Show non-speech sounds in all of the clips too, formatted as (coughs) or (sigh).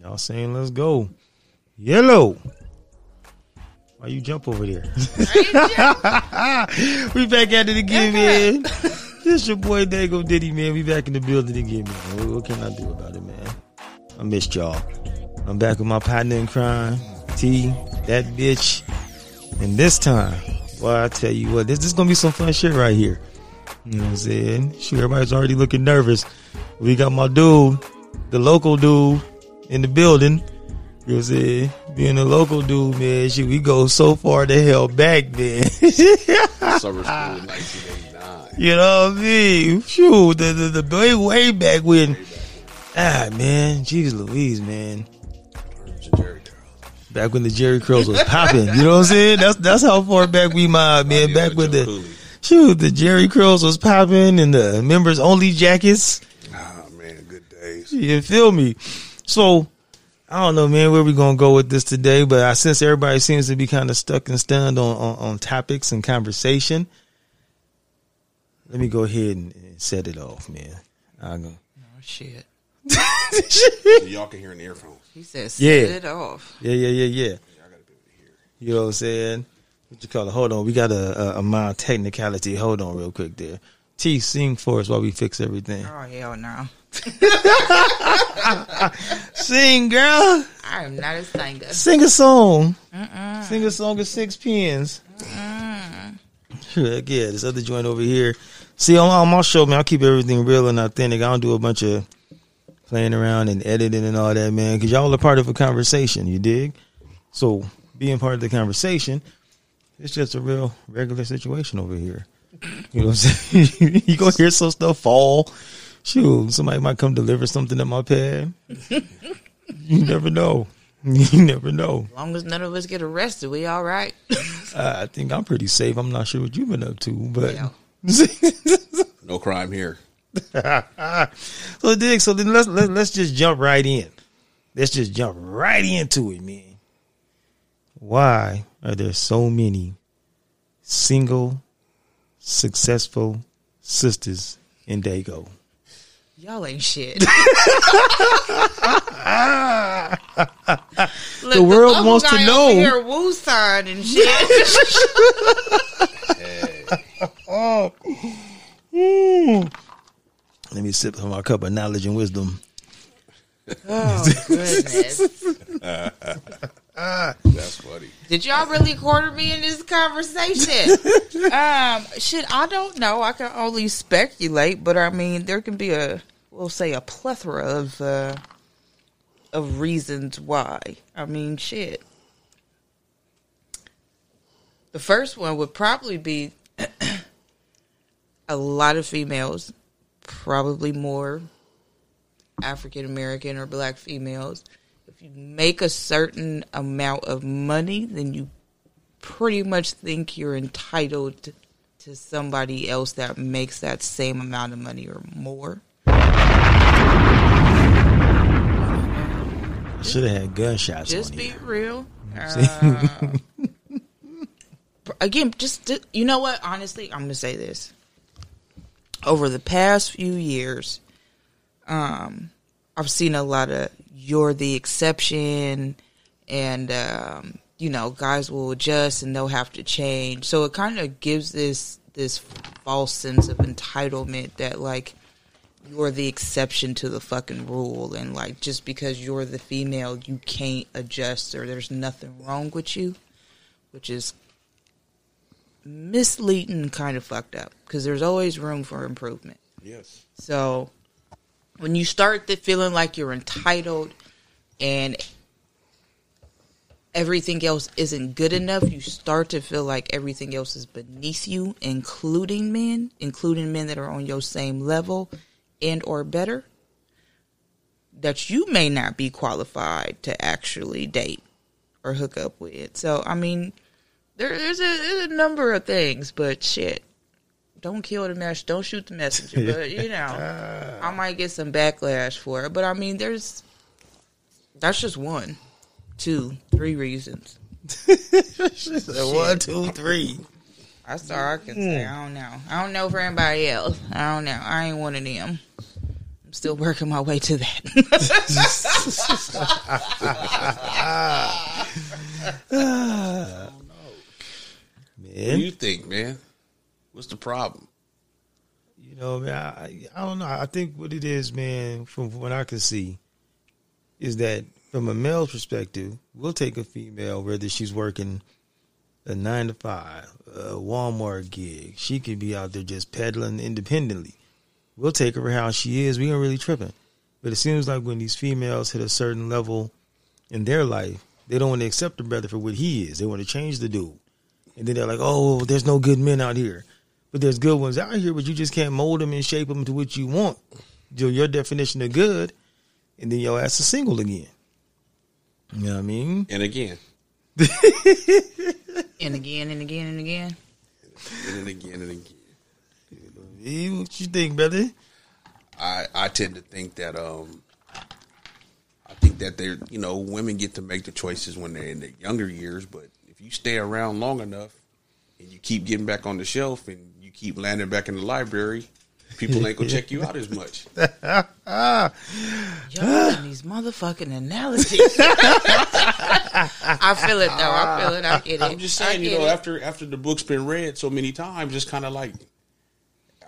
Y'all saying let's go. Yellow. Why you jump over there? (laughs) we back at it again, man. (laughs) This your boy Dago Diddy, man. We back in the building again, man. What, what can I do about it, man? I missed y'all. I'm back with my partner in crime, Tee, that bitch. And this time, well, I tell you what, this, this is gonna be some fun shit right here. You know what I'm saying? Sure, everybody's already looking nervous. We got my dude, the local dude, in the building. You know what Being a local dude, man, shit, we go so far the hell back, man. Summer school (laughs) in 1989. You know what I mean? Phew, the, the, the way, way back when. Ah, man. Jeez Louise, man. Back when the Jheri Curls was popping. You know what I'm saying? That's that's how far back we mob, man. Back when the Cooley. shoot, the Jheri Curls was popping and the members only jackets. Ah, man, good days. You feel me? So I don't know, man, where we gonna go with this today, but I sense everybody seems to be kind of stuck and stunned on, on, on topics and conversation. Let me go ahead and, and set it off, man. I'm gonna, Oh shit. (laughs) So y'all can hear in the earphones. He says, set Yeah. it off. yeah, yeah, yeah, yeah. Y'all gotta be able to hear. You know what I'm saying? What you call it? Hold on, we got a, a, a mild technicality. Hold on, real quick there. Tee, sing for us while we fix everything. Oh hell no. (laughs) Sing, girl. I am not a singer. Sing a song. Sing a song of six pins. Heck yeah, this other joint over here. See, on, on my show, man, I keep everything real and authentic. I don't do a bunch of playing around and editing and all that, man, because y'all are part of a conversation, you dig? So, being part of the conversation, it's just a real regular situation over here. You know what I'm saying? (laughs) you gonna hear some stuff fall. Shoot, somebody might come deliver something at my pad. you never know. (laughs) You never know. As long as none of us get arrested, we all right. Uh, I think I'm pretty safe. I'm not sure what you've been up to, but Yeah. (laughs) No crime here. (laughs) so dig. So then let's let, let's just jump right in. Let's just jump right into it, man. Why are there so many single, successful sisters in Dago? Y'all ain't shit. (laughs) Look, The world local wants to know. Over here, woo sign and shit. Oh, Mm. (laughs) Let me sip from my cup of knowledge and wisdom. oh goodness! That's funny. Did y'all really corner me in this conversation? (laughs) um, shit, I don't know. I can only speculate, but I mean, there can be a, we'll say, a plethora of uh, of reasons why. I mean, shit. The first one would probably be (clears throat) a lot of females, probably more African American or black females. If you make a certain amount of money, then you pretty much think you're entitled to, to somebody else that makes that same amount of money or more. Should have had gunshots Just be real. Uh, (laughs) again, just you know what? Honestly, I'm gonna say this. Over the past few years, um, I've seen a lot of "you're the exception," and um, you know, guys will adjust and they'll have to change. So it kind of gives this this false sense of entitlement that like you're the exception to the fucking rule and like just because you're the female you can't adjust or there's nothing wrong with you which is misleading kind of fucked up because there's always room for improvement Yes. so when you start to feeling like you're entitled and everything else isn't good enough, you start to feel like everything else is beneath you, including men, including men that are on your same level and or better that you may not be qualified to actually date or hook up with. So I mean, there, there's, a, there's a number of things, but shit, don't kill the mess, don't shoot the messenger. (laughs) But you know, I might get some backlash for it. But I mean, there's that's just one, two, three reasons. (laughs) One, two, three. That's all I can say. Hmm. I don't know. I don't know for anybody else. I don't know. I ain't one of them. I'm still working my way to that. What do you think, man? What's the problem? You know, man, I, I don't know. I think what it is, man, from what I can see, is that from a male's perspective, we'll take a female, whether she's working a nine to five, a Walmart gig. She could be out there just peddling independently. We'll take her for how she is. We ain't really tripping. But it seems like when these females hit a certain level in their life, they don't want to accept the brother for what he is. They want to change the dude. And then they're like, oh, there's no good men out here. But there's good ones out here, but you just can't mold them and shape them to what you want. Your, your definition of good, and then your ass is single again. You know what I mean? And again, and again and again and again. and then again and again. Eh, What you think, brother? I I tend to think that um I think that they're you know women get to make the choices when they're in their younger years, but if you stay around long enough and you keep getting back on the shelf and you keep landing back in the library, people ain't gonna check you out as much. (laughs) Y'all and these motherfucking analogies. (laughs) I feel it though. I feel it. I get it. I'm just I saying, you know, it. after after the book's been read so many times, just kind of like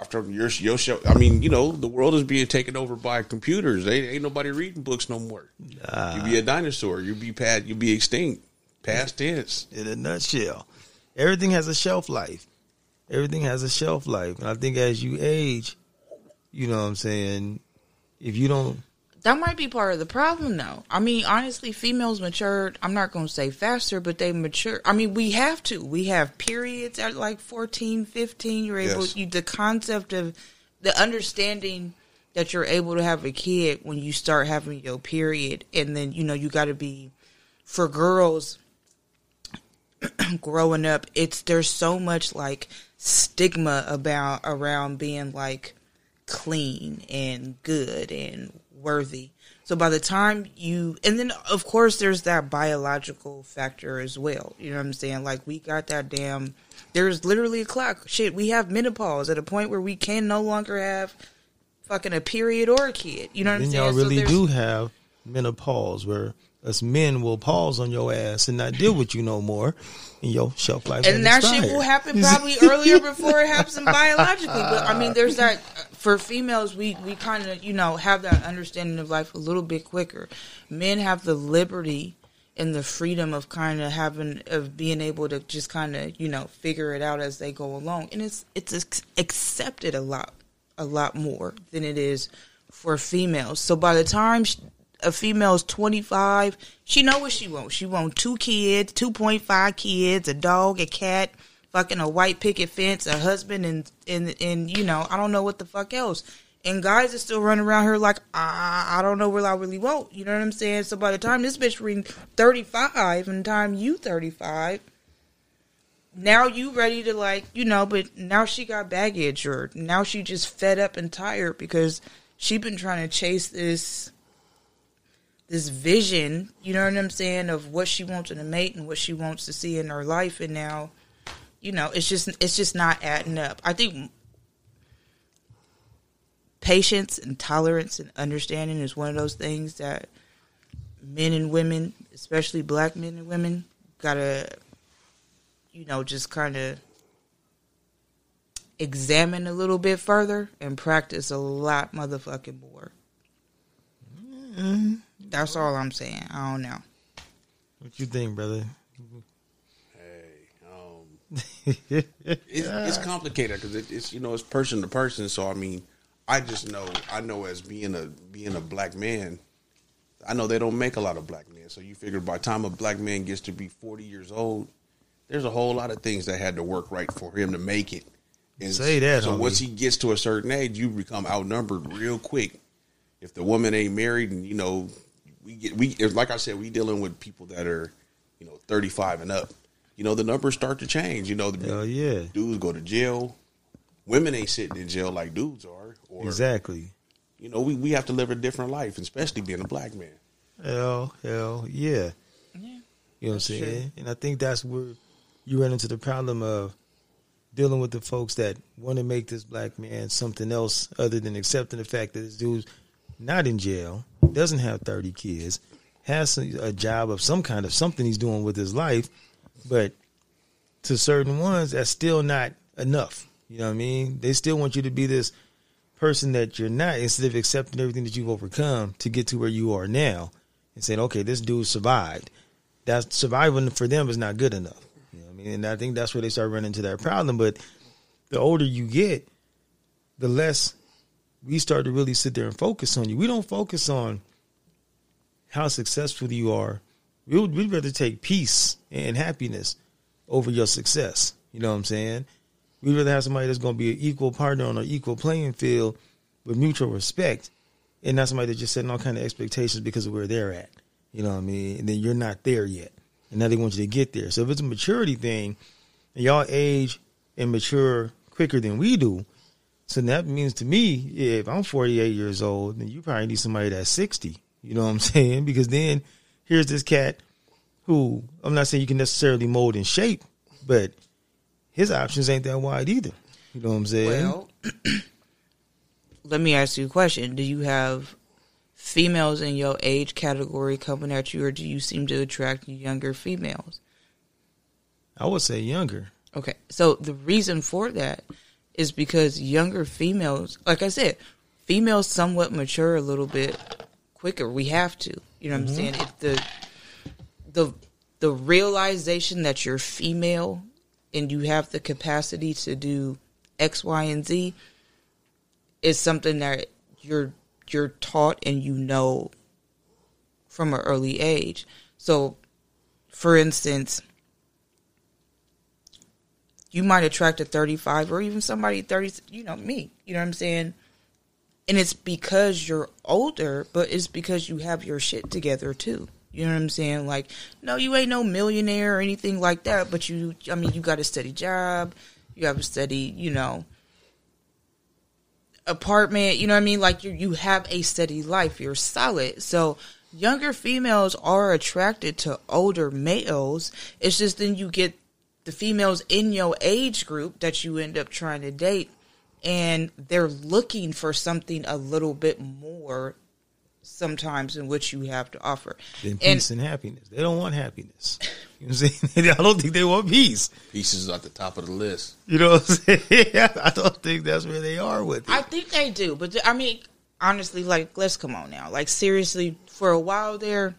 after your your show. I mean, you know, the world is being taken over by computers. They ain't nobody reading books no more. you be a dinosaur. You be past. You be extinct. Past tense. in a nutshell. Everything has a shelf life. Everything has a shelf life. And I think as you age, you know what I'm saying, if you don't that might be part of the problem though. I mean, honestly, females matured, I'm not going to say faster, but they mature. I mean, we have to. We have periods at like 14, 15. You're able, Yes. you, the concept of the understanding that you're able to have a kid when you start having your period. And then, you know, you got to be, for girls (clears throat) growing up, it's, there's so much like stigma about, around being like, clean and good and worthy. So by the time you, and then of course there's that biological factor as well. You know what I'm saying? Like we got that damn. There's literally a clock. Shit, we have menopause at a point where we can no longer have fucking a period or a kid. You know what I'm saying? y'all really there's- do have menopause where us men will pause on your ass and not deal with you no more and your shelf life and that shit will happen probably earlier before it happens (laughs) biologically. But I mean, there's that for females. We we kind of you know have that understanding of life a little bit quicker. Men have the liberty and the freedom of kind of having of being able to just kind of you know figure it out as they go along, and it's it's accepted a lot a lot more than it is for females. So by the time a female's 25, she know what she wants. She want two kids, 2.5 kids, a dog, a cat, fucking a white picket fence, a husband, and and and you know I don't know what the fuck else. And guys are still running around here like I, I don't know what I really want. You know what I'm saying? So by the time this bitch reading 35, and the time you 35, now you ready to like you know but now she got baggage or now she just fed up and tired because she been trying to chase this this vision you know what i'm saying of what she wants in a mate and what she wants to see in her life. And now you know it's just it's just not adding up. I think patience and tolerance and understanding is one of those things that men and women especially black men and women gotta you know, just kind of examine a little bit further and practice a lot motherfucking more. Mm-hmm. That's all I'm saying. I don't know. What you think, brother? Hey, um, (laughs) it's, it's complicated because it, it's you know it's person to person. So I mean, I just know I know as being a being a black man, I know they don't make a lot of black men. So you figure by the time a black man gets to be forty years old, there's a whole lot of things that had to work right for him to make it. And Say that, So homie. once he gets to a certain age, you become outnumbered real quick. If the woman ain't married, and you know, we get we like I said, we dealing with people that are, you know, thirty five and up. You know, the numbers start to change. You know, the Hell yeah. dudes go to jail. Women ain't sitting in jail like dudes are. Or Exactly. you know, we, we have to live a different life, especially being a black man. Hell, hell, yeah. Yeah. You know what I'm That's true. saying? And I think that's where you run into the problem of dealing with the folks that want to make this black man something else other than accepting the fact that this dude's not in jail, doesn't have 30 kids, has a job of some kind of something he's doing with his life, but to certain ones, that's still not enough. You know what I mean? They still want you to be this person that you're not instead of accepting everything that you've overcome to get to where you are now and saying, okay, this dude survived. That surviving for them is not good enough. You know what I mean? And I think that's where they start running into that problem. But the older you get, the less we start to really sit there and focus on you. We don't focus on how successful you are. We would, we'd rather take peace and happiness over your success. You know what I'm saying? We'd rather have somebody that's going to be an equal partner on an equal playing field with mutual respect, and not somebody that's just setting all kind of expectations because of where they're at. You know what I mean? And then you're not there yet, and now they want you to get there. So if it's a maturity thing, and y'all age and mature quicker than we do, so that means to me, if I'm 48 years old, then you probably need somebody that's 60. You know what I'm (laughs) saying? Because then here's this cat who I'm not saying you can necessarily mold and shape, but his options ain't that wide either. You know what I'm saying? Well, (clears throat) let me ask you a question. Do you have females in your age category coming at you, or do you seem to attract younger females? I would say younger. Okay, so the reason for that is because younger females, like I said, females somewhat mature a little bit quicker. We have to. You know what I'm mm-hmm. saying? If the the the realization that you're female and you have the capacity to do X, Y, and Z is something that you're you're taught and you know from an early age. So, for instance, you might attract a 35 or even somebody 30, you know, me, you know what I'm saying? And it's because you're older, but it's because you have your shit together too. You know what I'm saying? Like, no, you ain't no millionaire or anything like that, but you, I mean, you got a steady job, you have a steady, you know, apartment. You know what I mean? Like, you you have a steady life. You're solid. So younger females are attracted to older males. It's just then you get the females in your age group that you end up trying to date, and they're looking for something a little bit more sometimes in which you have to offer. Then peace and, happiness. They don't want happiness. (laughs) You know what I'm saying? (laughs) I don't think they want peace. Peace is at the top of the list. You know what I'm (laughs) saying? I don't think that's where they are with it. I think they do, but I mean, honestly, like, let's come on now. Like, seriously, for a while there,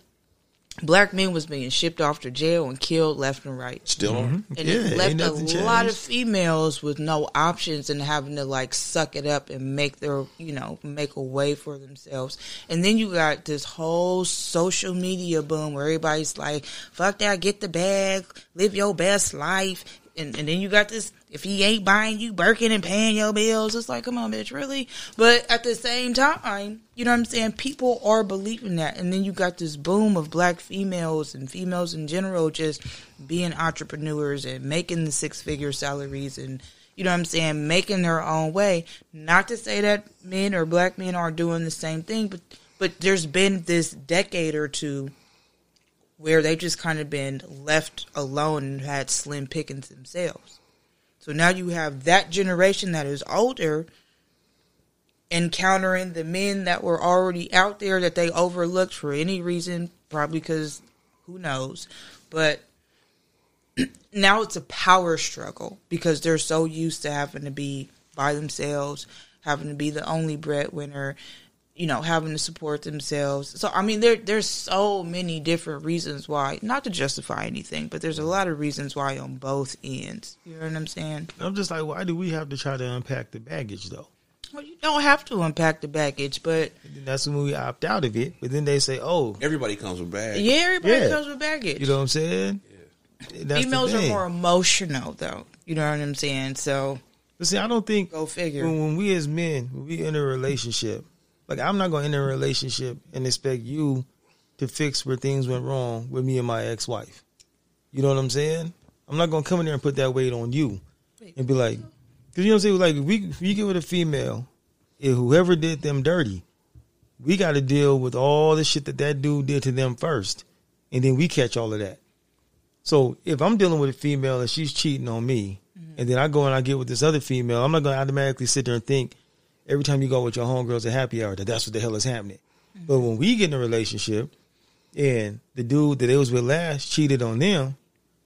black men was being shipped off to jail and killed left and right. Still on. Mm-hmm. And Yeah, it left a nothing lot of females with no options and having to like suck it up and make their, you know, make a way for themselves. And then you got this whole social media boom where everybody's like, fuck that, get the bag, live your best life. And, and then you got this, if he ain't buying you Birkin and paying your bills, it's like, come on, bitch, really? But at the same time, you know what I'm saying? People are believing that. And then you got this boom of black females and females in general just being entrepreneurs and making the six figure salaries and, you know what I'm saying, making their own way. Not to say that men or black men are doing the same thing, but, but there's been this decade or two where they've just kind of been left alone and had slim pickings themselves. So now you have that generation that is older encountering the men that were already out there that they overlooked for any reason, probably because who knows. But (clears throat) now it's a power struggle because they're so used to having to be by themselves, having to be the only breadwinner, you know, having to support themselves. So I mean there there's so many different reasons why, not to justify anything, but there's a lot of reasons why on both ends. You know what I'm saying? I'm just like, why do we have to try to unpack the baggage though? Well, you don't have to unpack the baggage, but then that's when we opt out of it. But then they say, oh, Everybody comes with baggage." yeah, everybody Yeah. comes with baggage. you know what I'm saying? That's the Females are more emotional though. You know what I'm saying? So But see, I don't think go figure. when, when we as men, when we in a relationship, like I'm not going to enter a relationship and expect you to fix where things went wrong with me and my ex-wife. You know what I'm saying? I'm not going to come in there and put that weight on you and be like, because you know what I'm saying? Like, we, if we get with a female, if whoever did them dirty, we got to deal with all the shit that that dude did to them first, and then we catch all of that. So if I'm dealing with a female and she's cheating on me, mm-hmm. and then I go and I get with this other female, I'm not going to automatically sit there and think every time you go with your homegirls at happy hour that that's what the hell is happening. Mm-hmm. But when we get in a relationship and the dude that they was with last cheated on them,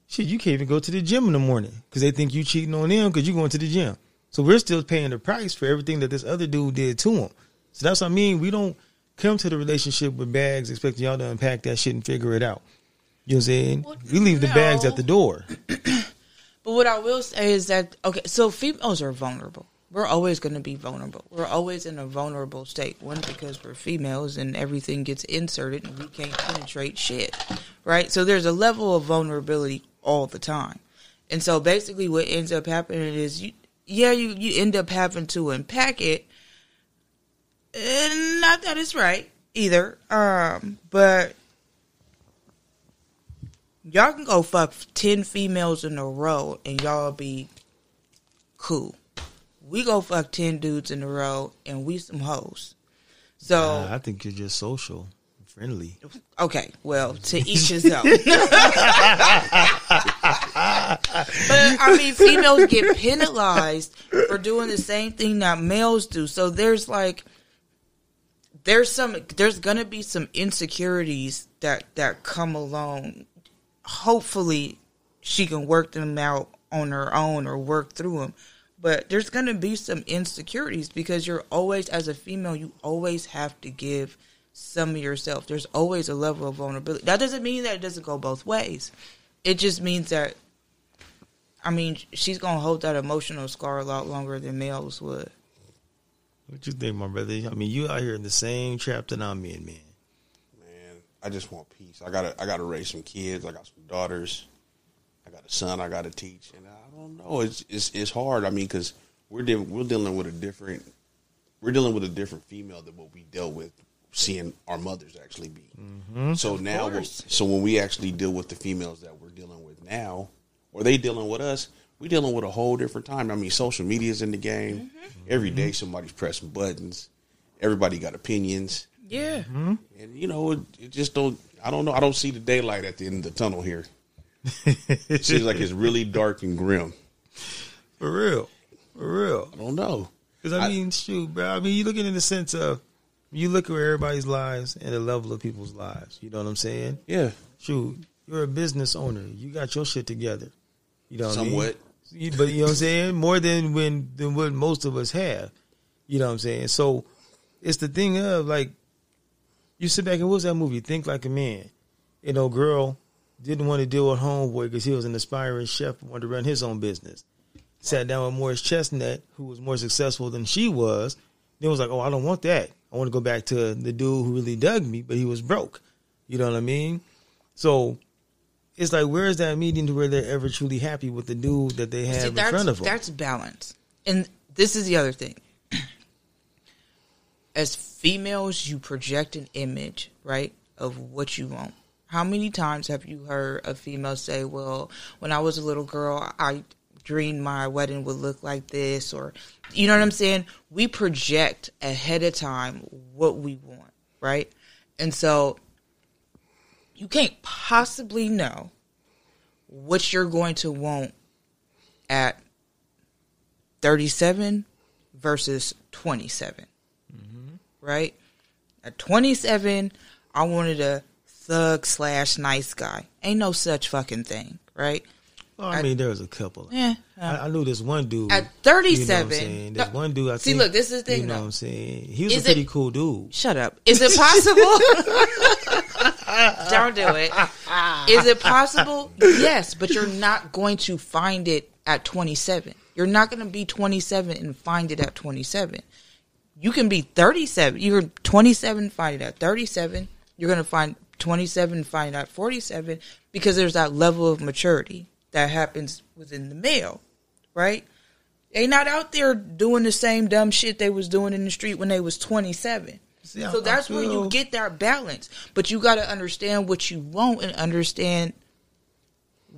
shit, you can't even go to the gym in the morning because they think you cheating on them because you going to the gym. So we're still paying the price for everything that this other dude did to him. So that's what I mean. We don't come to the relationship with bags expecting y'all to unpack that shit and figure it out. You know what I'm saying? Well, we leave the bags at the door. (clears throat) But what I will say is that okay, so females oh, are vulnerable. We're always going to be vulnerable. We're always in a vulnerable state. One because we're females and everything gets inserted and we can't penetrate shit, right? So there's a level of vulnerability all the time. And so basically, what ends up happening is you, yeah, you you end up having to unpack it. And not that it's right either, um, but y'all can go fuck ten females in a row and y'all be cool. We go fuck ten dudes in a row and we some hoes. So Uh, I think you're just social, friendly. okay, well to (laughs) each his own. but I mean, females get penalized for doing the same thing that males do. So there's like there's some there's gonna be some insecurities that that come along hopefully she can work them out on her own or work through them. But there's going to be some insecurities because you're always, as a female, you always have to give some of yourself. There's always a level of vulnerability. That doesn't mean that it doesn't go both ways. It just means that, I mean, she's going to hold that emotional scar a lot longer than males would. What you think, my brother? I mean, you out here in the same trap that I'm in, man. Man, I just want peace. I gotta I gotta raise some kids. I got some daughters. I got a son. I gotta teach, and I don't know. It's it's it's hard. I mean, because we're dealing we're dealing with a different we're dealing with a different female than what we dealt with seeing our mothers actually be. Mm-hmm. So now, so when we actually deal with the females that we're dealing with now, or they dealing with us, we dealing with a whole different time. I mean, social media's in the game. Mm-hmm. Every day mm-hmm. somebody's pressing buttons. Everybody got opinions. Yeah. And you know, it, it just don't. I don't know. I don't see the daylight at the end of the tunnel here. It seems like it's really (laughs) dark and grim. For real, for real. I don't know. Because I, I- mean, shoot, bro. I mean, you looking in the sense of you look at everybody's lives and the level of people's lives. You know what I'm saying? Yeah, Shoot, you're a business owner. You got your shit together. You know what somewhat. I mean? But you know what I'm saying? (laughs) More than when than what most of us have. You know what I'm saying? So it's the thing of like you sit back and what's that movie? Think like a man. You know, girl didn't want to deal with homeboy because he was an aspiring chef and wanted to run his own business. Sat down with Morris Chestnut, who was more successful than she was. Then was like, oh, I don't want that. I want to go back to the dude who really dug me, but he was broke. You know what I mean? So it's like, where is that meeting to where they're ever truly happy with the dude that they have See, in front of them? That's balance. And this is the other thing. (clears throat) As females, you project an image, right, of what you want. How many times have you heard a female say, Well, when I was a little girl, I dreamed my wedding would look like this? Or, you know what I'm saying? We project ahead of time what we want, right? And so you can't possibly know what you're going to want at 37 versus 27. Mm-hmm. Right? At 27, I wanted a thug slash nice guy. Ain't no such fucking thing, right? Well, I mean, there was a couple. Yeah. I, I knew this one dude. At You know what I'm 37. saying? No, one dude. I see, think, look, this is the thing, You know though. what I'm saying? He was Is a pretty it- cool dude. Shut up. Is it possible? (laughs) Don't do it. Is it possible? Yes, but you're not going to find it at 27. You're not going to be 27 and find it at 27. You can be 37. You're 27, find it at 37. You're going to find 27, find at 47 because there's that level of maturity that happens within the male, right? They not out there doing the same dumb shit they was doing in the street when they was 27. See, I- so I that's where you get that balance. But you got to understand what you want and understand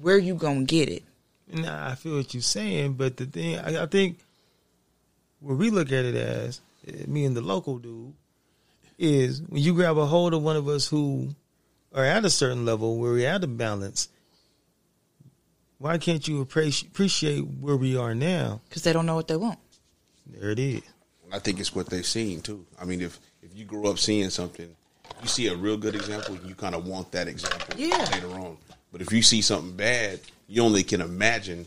where you going to get it. Nah, I feel what you're saying, but the thing I, I think where we look at it as eh, me and the local dude is when you grab a hold of one of us who are at a certain level where we're at a balance. Why can't you appreciate appreciate where we are now? Because they don't know what they want. There it is. I think it's what they've seen too. I mean, if if you grow up seeing something, you see a real good example, you kind of want that example Yeah. later on. But if you see something bad, you only can imagine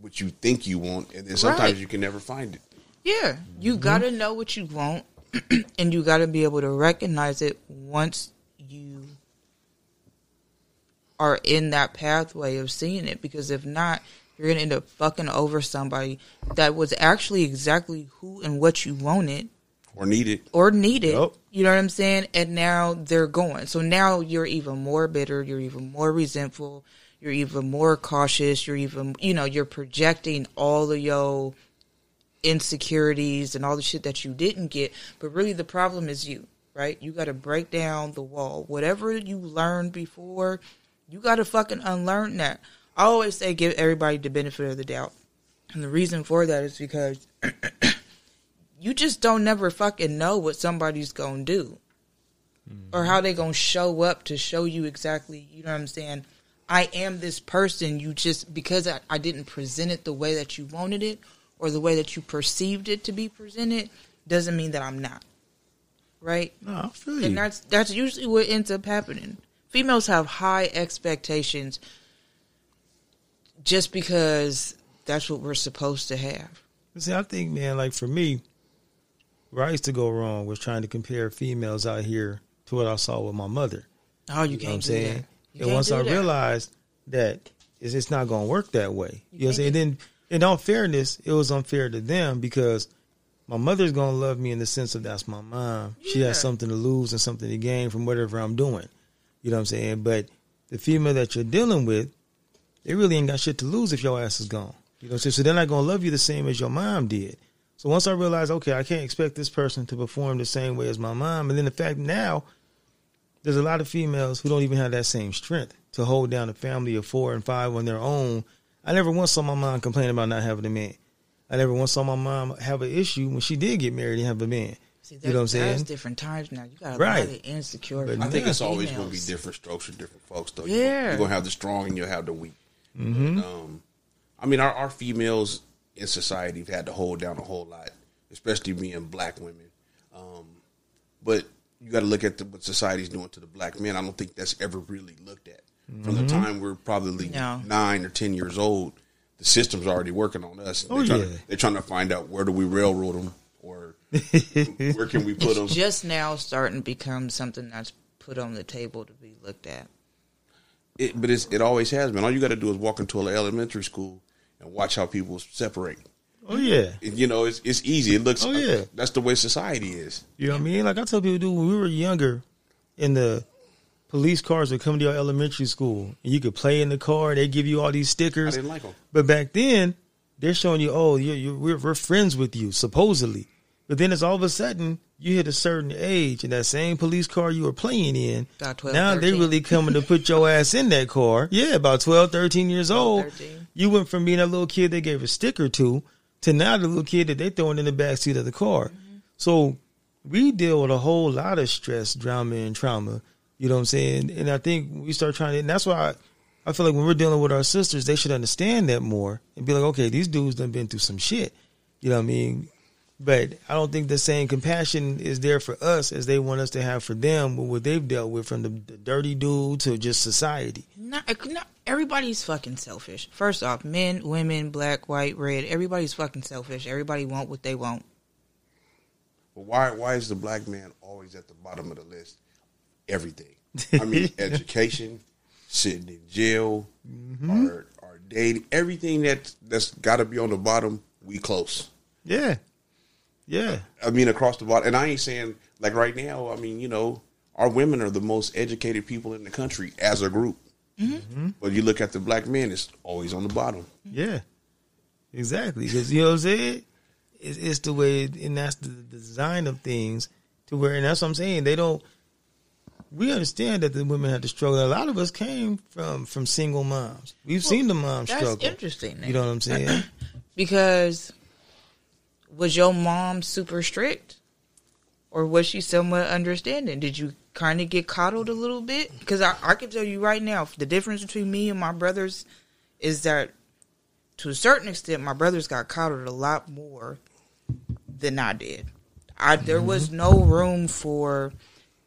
what you think you want, and then sometimes Right. you can never find it. Yeah, you mm-hmm. gotta know what you want, (clears throat) and you gotta be able to recognize it once you are in that pathway of seeing it. Because if not, you're gonna end up fucking over somebody that was actually exactly who and what you wanted Or needed or needed. Yup. You know what I'm saying? And now they're going. So now you're even more bitter. You're even more resentful. You're even more cautious. You're even, you know, you're projecting all of your insecurities and all the shit that you didn't get. But really, the problem is you, right? You got to break down the wall. Whatever you learned before, you got to fucking unlearn that. I always say give everybody the benefit of the doubt. And the reason for that is because (clears throat) you just don't never fucking know what somebody's gonna do or how they gonna show up to show you exactly you know what i'm saying i am this person you just because I, I didn't present it the way that you wanted it or the way that you perceived it to be presented doesn't mean that i'm not right No, I feel you. and that's that's usually what ends up happening females have high expectations just because that's what we're supposed to have See, I think, man, like for me, where I used to go wrong was trying to compare females out here to what I saw with my mother. oh you, You know what can't I'm do saying? that You And once I that. realized that it's, it's not going to work that way, you, know what I'm saying? can't Then, in all fairness, it was unfair to them because my mother's going to love me in the sense of that's my mom. She has something to lose and something to gain from whatever I'm doing. You know what I'm saying? But the female that you're dealing with, they really ain't got shit to lose if your ass is gone. You know what I'm saying? So they're not to love you the same as your mom did. So once I realized, okay, I can't expect this person to perform the same way as my mom. And then the fact now, there's a lot of females who don't even have that same strength to hold down a family of four and five on their own. I never once saw my mom complain about not having a man. I never once saw my mom have an issue when she did get married and have a man. See, You know what I'm saying? That's different times now. You got a Right. lot of insecure. But I think it's always going to be different strokes for different folks, though. Yeah. You're going to have the strong and you'll have the weak. Mm-hmm. But, um, I mean, our, our females in society have had to hold down a whole lot, especially being black women. Um, but you got to look at the, what society's doing to the black men. I don't think that's ever really looked at. From Mm-hmm. the time we're probably No. nine or 10 years old, the system's already working on us. Oh, they're, trying yeah. to, they're trying to find out where do we railroad them or where can we put them. Just now starting to become something that's put on the table to be looked at. It, but it's, it always has been. All you got to do is walk into an elementary school and watch how people separate. Oh yeah. You know, it's it's easy. It looks. Oh, yeah. that's the way society is. You know what I mean? Like I tell people, dude, when we were younger, and the police cars would come to your elementary school, and you could play in the car. They give you all these stickers. I stickers. didn't like them. But back then, they're showing you, oh, you're, you're, we're, we're friends with you, supposedly. But then it's all of a sudden you hit a certain age, and that same police car you were playing in, Got 12, now they 13. really coming to put your ass in that car. Yeah, about 12, 13 years old. 13. You went from being a little kid they gave a sticker to, to now the little kid that they throwing in the back seat of the car. Mm-hmm. So we deal with a whole lot of stress, drama, and trauma. You know what I'm saying? And I think we start trying to, and that's why I, I feel like when we're dealing with our sisters, they should understand that more and be like, okay, these dudes done been through some shit. You know what I mean? But I don't think the same compassion is there for us as they want us to have for them with what they've dealt with from the, the dirty dude to just society. Not, not everybody's fucking selfish. First off, men, women, black, white, red. Everybody's fucking selfish. Everybody want what they want. But why why is the black man always at the bottom of the list? Everything. I mean, (laughs) education, sitting in jail, Mm-hmm. or or dating, everything that that's got to be on the bottom. We close. Yeah. Yeah. I mean, across the board. And I ain't saying like right now. I mean, you know, our women are the most educated people in the country as a group. Mm-hmm. But you look at the black men; it's always on the bottom. Yeah, exactly. Because you know what I'm saying. It's, it's the way, and that's the design of things to where, and that's what I'm saying. They don't. We understand that the women have to struggle. A lot of us came from from single moms. We've seen the moms struggle. That's struggle. interesting. You know what I'm saying? (clears throat) because was your mom super strict or was she somewhat understanding did you kind of get coddled a little bit because I, I can tell you right now the difference between me and my brothers is that to a certain extent my brothers got coddled a lot more than I did. I there was mm-hmm. no room for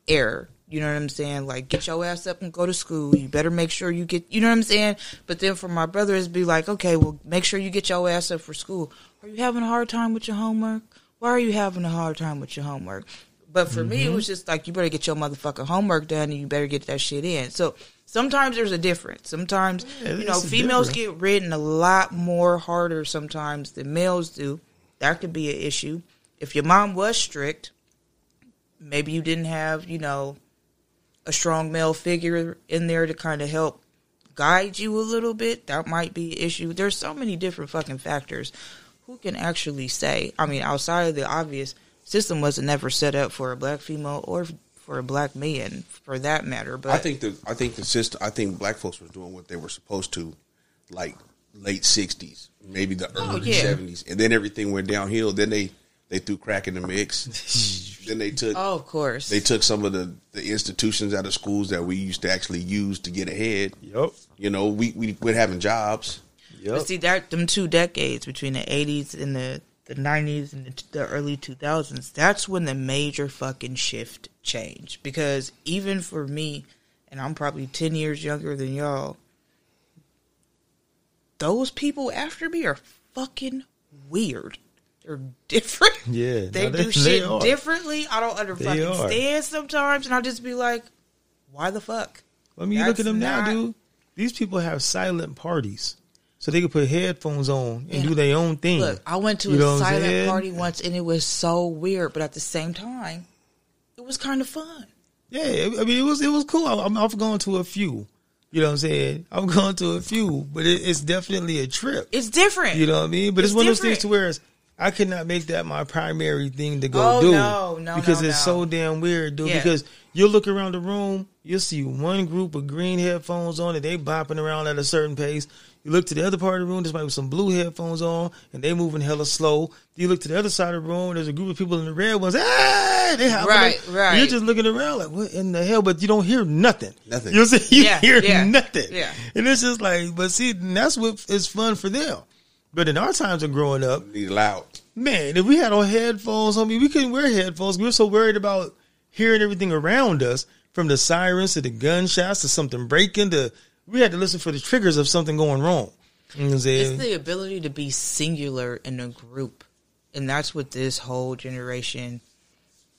error. You know what I'm saying? Like, get your ass up and go to school. You better make sure you get, you know what I'm saying? But then for my brothers, be like, okay, well, make sure you get your ass up for school. Are you having a hard time with your homework? Why are you having a hard time with your homework? But for me, it was just like, you better get your motherfucking homework done and you better get that shit in. So sometimes there's a difference. Sometimes, Yeah, you know, females different. get written a lot more harder sometimes than males do. That could be an issue. If your mom was strict, maybe you didn't have, you know, a strong male figure in there to kind of help guide you a little bit. That might be an issue. There's so many different fucking factors. Who can actually say? I mean, outside of the obvious, system wasn't never set up for a black female or for a black man, for that matter. But I think the I think the system. I think black folks was doing what they were supposed to, like late '60s, maybe the Oh, early yeah. '70s, and then everything went downhill. Then they they threw crack in the mix. (laughs) then they took oh, of course, they took some of the the institutions out of schools that we used to actually use to get ahead. Yep. You know, we we quit having jobs. Yep. But see that them two decades between the eighties and the the nineties and the, the early two thousands, that's when the major fucking shift changed. Because even for me, and I'm probably ten years younger than y'all, those people after me are fucking weird. They're different. (laughs) Yeah, (laughs) they no, do they- they shit are. differently. I don't under They fucking are. stand sometimes, and I'll just be like, why the fuck? I mean, you look at them now, dude. These people have silent parties, so they could put headphones on and And do their own thing. Look, I went to You a silent party once and it was so weird, but at the same time, it was kind of fun. Yeah, I mean, it was it was cool. I'm, I've gone to a few. You know what I'm saying? I've (laughs) gone to a few, but it, it's definitely a trip. It's different. You know what I mean? But it's, It's one of those things to where it's, I could not make that my primary thing to go Oh, do. no, no, because no, it's no. so damn weird, dude. Yeah. Because you'll look around the room, you'll see one group of green headphones on, and they bopping around at a certain pace. You look to the other part of the room, there's might be some blue headphones on, and they moving hella slow. You look to the other side of the room, there's a group of people in the red ones. Hey, they hopping Right, up. right. You're just looking around like, what in the hell? But you don't hear nothing. Nothing. You know what I'm saying? You Yeah, hear yeah, nothing. yeah. And it's just like, but see, and that's what is fun for them. But in our times of growing up, Need loud. man, if we had our headphones on, me, we couldn't wear headphones. We were so worried about hearing everything around us, from the sirens to the gunshots to something breaking. To we had to listen for the triggers of something going wrong. You know what I'm saying? It's the ability to be singular in a group. And that's what this whole generation,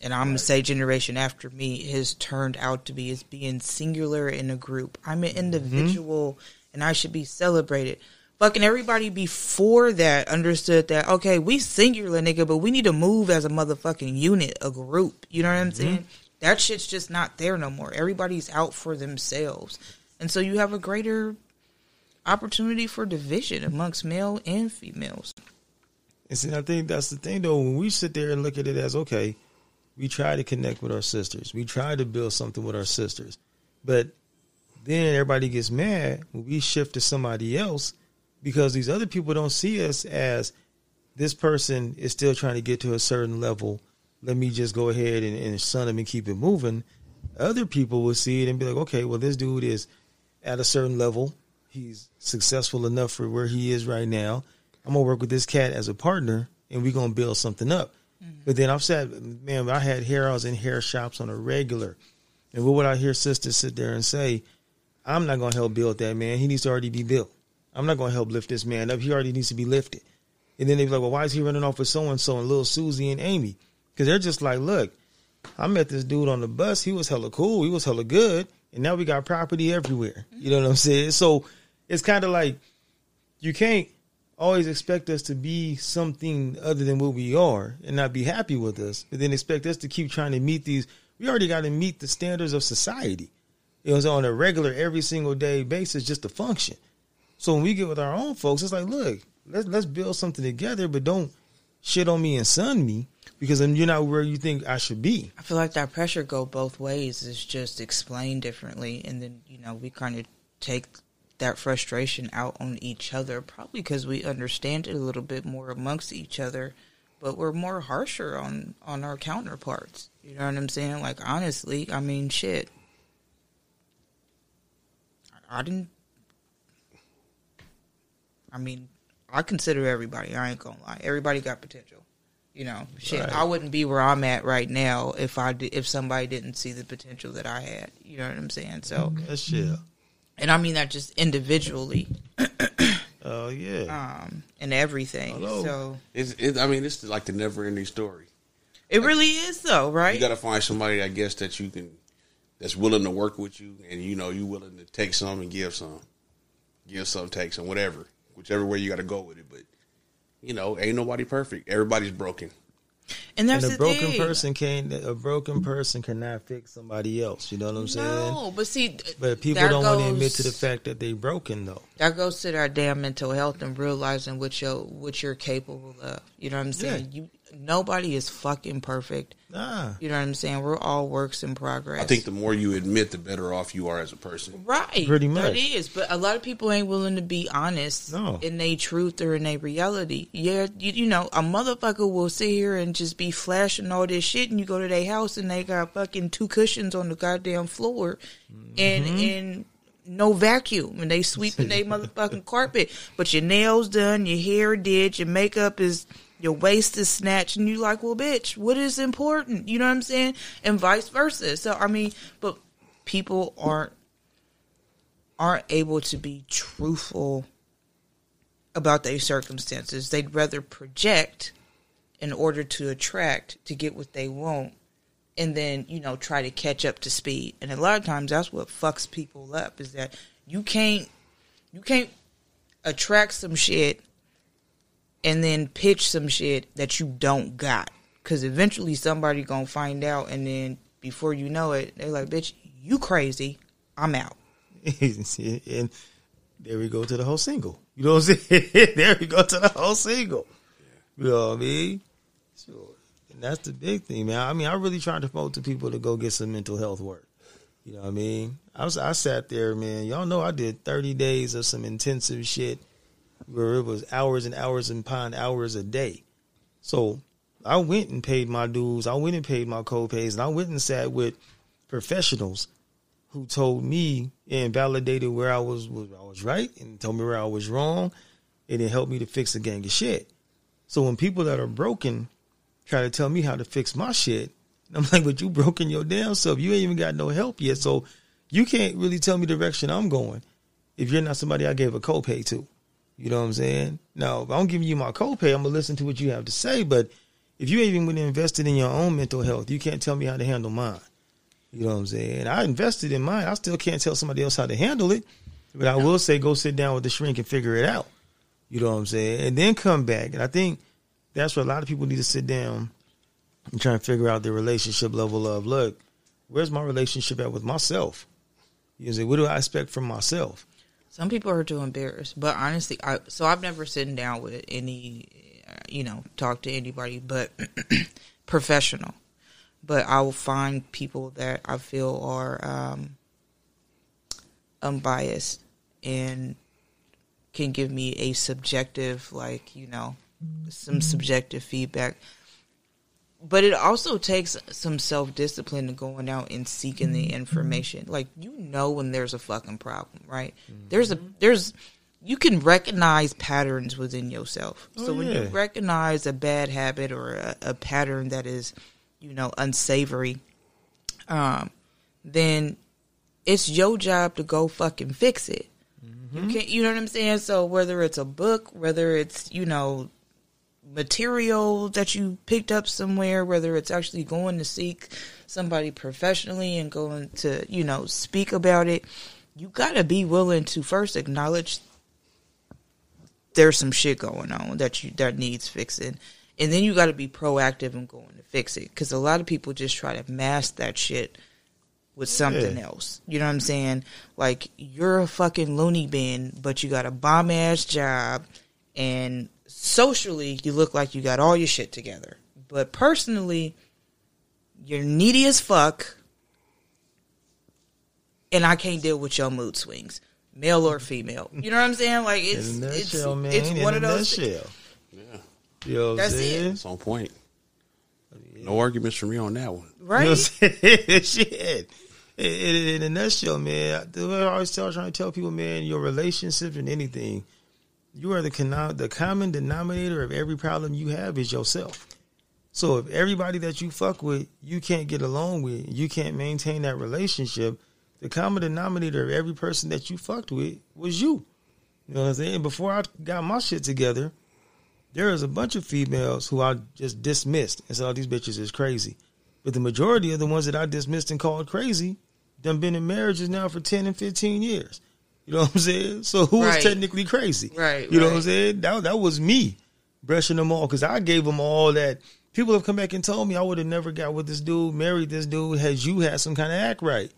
and I'm going to say generation after me, has turned out to be is being singular in a group. I'm an mm-hmm. individual and I should be celebrated. Fucking everybody before that understood that, okay, we singular, nigga, but we need to move as a motherfucking unit, a group. You know what I'm mm-hmm. saying? That shit's just not there no more. Everybody's out for themselves. And so you have a greater opportunity for division amongst male and females. And see, I think that's the thing though. When we sit there and look at it as okay, we try to connect with our sisters. We try to build something with our sisters. But then everybody gets mad when we shift to somebody else because these other people don't see us as this person is still trying to get to a certain level. Let me just go ahead and, and shun him and keep it moving. Other people will see it and be like, okay, well, this dude is at a certain level. He's successful enough for where he is right now. I'm gonna work with this cat as a partner, and we're gonna build something up. Mm-hmm. But then I've said, man, I had hair. I was in hair shops on a regular, and what would I hear sisters sit there and say? I'm not gonna help build that man. He needs to already be built. I'm not gonna help lift this man up. He already needs to be lifted. And then they be like, well, why is he running off with so and so and little Susie and Amy? Because they're just like, look, I met this dude on the bus. He was hella cool. He was hella good. And now we got property everywhere. You know what I'm saying? So it's kind of like you can't always expect us to be something other than what we are and not be happy with us, but then expect us to keep trying to meet these. We already got to meet the standards of society. It was on a regular, every single day basis just to function. So when we get with our own folks, it's like, look, let's let's build something together, but don't shit on me and sun me because you're not where you think I should be. I feel like that pressure go both ways. It's just explained differently, and then you know we kind of take that frustration out on each other, probably because we understand it a little bit more amongst each other, but we're more harsher on on our counterparts. You know what I'm saying? Like honestly, I mean, shit. I didn't. I mean, I consider everybody. I ain't gonna lie. Everybody got potential. You know, shit, Right. I wouldn't be where I'm at right now if I did, if somebody didn't see the potential that I had. You know what I'm saying? So, That's shit. and I mean that just individually, (coughs) Oh yeah. um, and everything. Hello. So It's, it, I mean, it's like the never ending story. it really is though, right? You got to find somebody, I guess, that you can, that's willing to work with you, and you know, you willing to take some and give some, give some, take some, whatever, whichever way you got to go with it. But you know, ain't nobody perfect. Everybody's broken. and that's and a the broken thing. person can't. A broken person cannot fix somebody else. You know what I'm saying? No, but see, But people don't want to admit to the fact that they're broken though. that goes to that damn mental health and realizing what you what you're capable of. You know what I'm saying? You nobody is fucking perfect. Nah. You know what I'm saying? We're all works in progress. I think the more you admit, the better off you are as a person. right, Pretty much. that is. But a lot of people ain't willing to be honest No. in their truth or in their reality. Yeah, you, you know, a motherfucker will sit here and just be flashing all this shit, and you go to their house and they got fucking two cushions on the goddamn floor, and Mm-hmm. and. No vacuum, and they sweeping their (laughs) motherfucking carpet. But your nails done, your hair did, your makeup is, your waist is snatched, and you like, well, bitch, what is important? You know what I'm saying? And vice versa. So I mean, but people aren't aren't able to be truthful about their circumstances. They'd rather project in order to attract to get what they want and then, you know, try to catch up to speed. And a lot of times that's what fucks people up is that you can't you can't attract some shit and then pitch some shit that you don't got cuz eventually somebody to find out and then before you know it, they're like, "Bitch, you crazy. I'm out." (laughs) and there we go to the whole single. You know what I'm saying? (laughs) there we go to the whole single. You know what I mean? Sure. And that's the big thing, man. I mean, I really trying to promote to people to go get some mental health work. You know what I mean? I was I sat there, man. Y'all know I did 30 days of some intensive shit where it was hours and hours and upon hours a day. So I went and paid my dues. I went and paid my co-pays, and I went and sat with professionals who told me and validated where I was, was I was right and told me where I was wrong, and it helped me to fix a gang of shit. So when people that are broken try to tell me how to fix my shit, (laughs) I'm like, but you broken your damn self. You ain't even got no help yet, so you can't really tell me the direction I'm going if you're not somebody I gave a copay to. You know what I'm saying? Now, if I'm giving you my copay, I'm gonna listen to what you have to say. But if you ain't even invested in your own mental health, you can't tell me how to handle mine. You know what I'm saying? I invested in mine. I still can't tell somebody else how to handle it. But I will say go sit down with the shrink and figure it out. You know what I'm saying? And then come back. And I think that's where a lot of people need to sit down and try and figure out their relationship level of look, where's my relationship at with myself? You know, say, what do I expect from myself? Some people are too embarrassed, but honestly, I so I've never sitting down with any, uh, you know, talk to anybody, but (clears throat) professional. But I will find people that I feel are um, unbiased and can give me a subjective, like you know, some subjective feedback. But it also takes some self discipline to going out and seeking the mm-hmm. information. Like you know when there's a fucking problem, right? Mm-hmm. There's a there's you can recognize patterns within yourself. Oh, so when you recognize a bad habit or a, a pattern that is, you know, unsavory, um, then it's your job to go fucking fix it. You mm-hmm. can't, you know what I'm saying? So whether it's a book, whether it's you know material that you picked up somewhere, whether it's actually going to seek somebody professionally and going to, you know, speak about it, you got to be willing to first acknowledge there's some shit going on that you that needs fixing. And then you got to be proactive and going to fix it cuz a lot of people just try to mask that shit with something Yeah. else. You know what I'm saying? Like you're a fucking loony bin, but you got a bomb ass job and socially you look like you got all your shit together. But personally, you're needy as fuck and I can't deal with your mood swings. Male or female. You know what I'm saying? Like it's in a it's, man. it's in one a of those nutshell. Yeah, You know what That's I'm it. saying? it's on point. No arguments from me on that one. You know what I'm right? (laughs) Shit. In, in, in a nutshell, man, I I always tell, trying to tell people, man, your relationships and anything, you are the, the common denominator of every problem you have is yourself. So if everybody that you fuck with, you can't get along with, you can't maintain that relationship, the common denominator of every person that you fucked with was you. You know what I'm saying? Before I got my shit together, there was a bunch of females who I just dismissed and said, "Oh, these bitches is crazy." But the majority of the ones that I dismissed and called crazy, done been in marriages now for ten and fifteen years. You know what I'm saying? So who Right. is technically crazy? Right, You know what I'm saying? That that was me brushing them all because I gave them all that. People have come back and told me I would have never got with this dude, married this dude, had you had some kind of act right.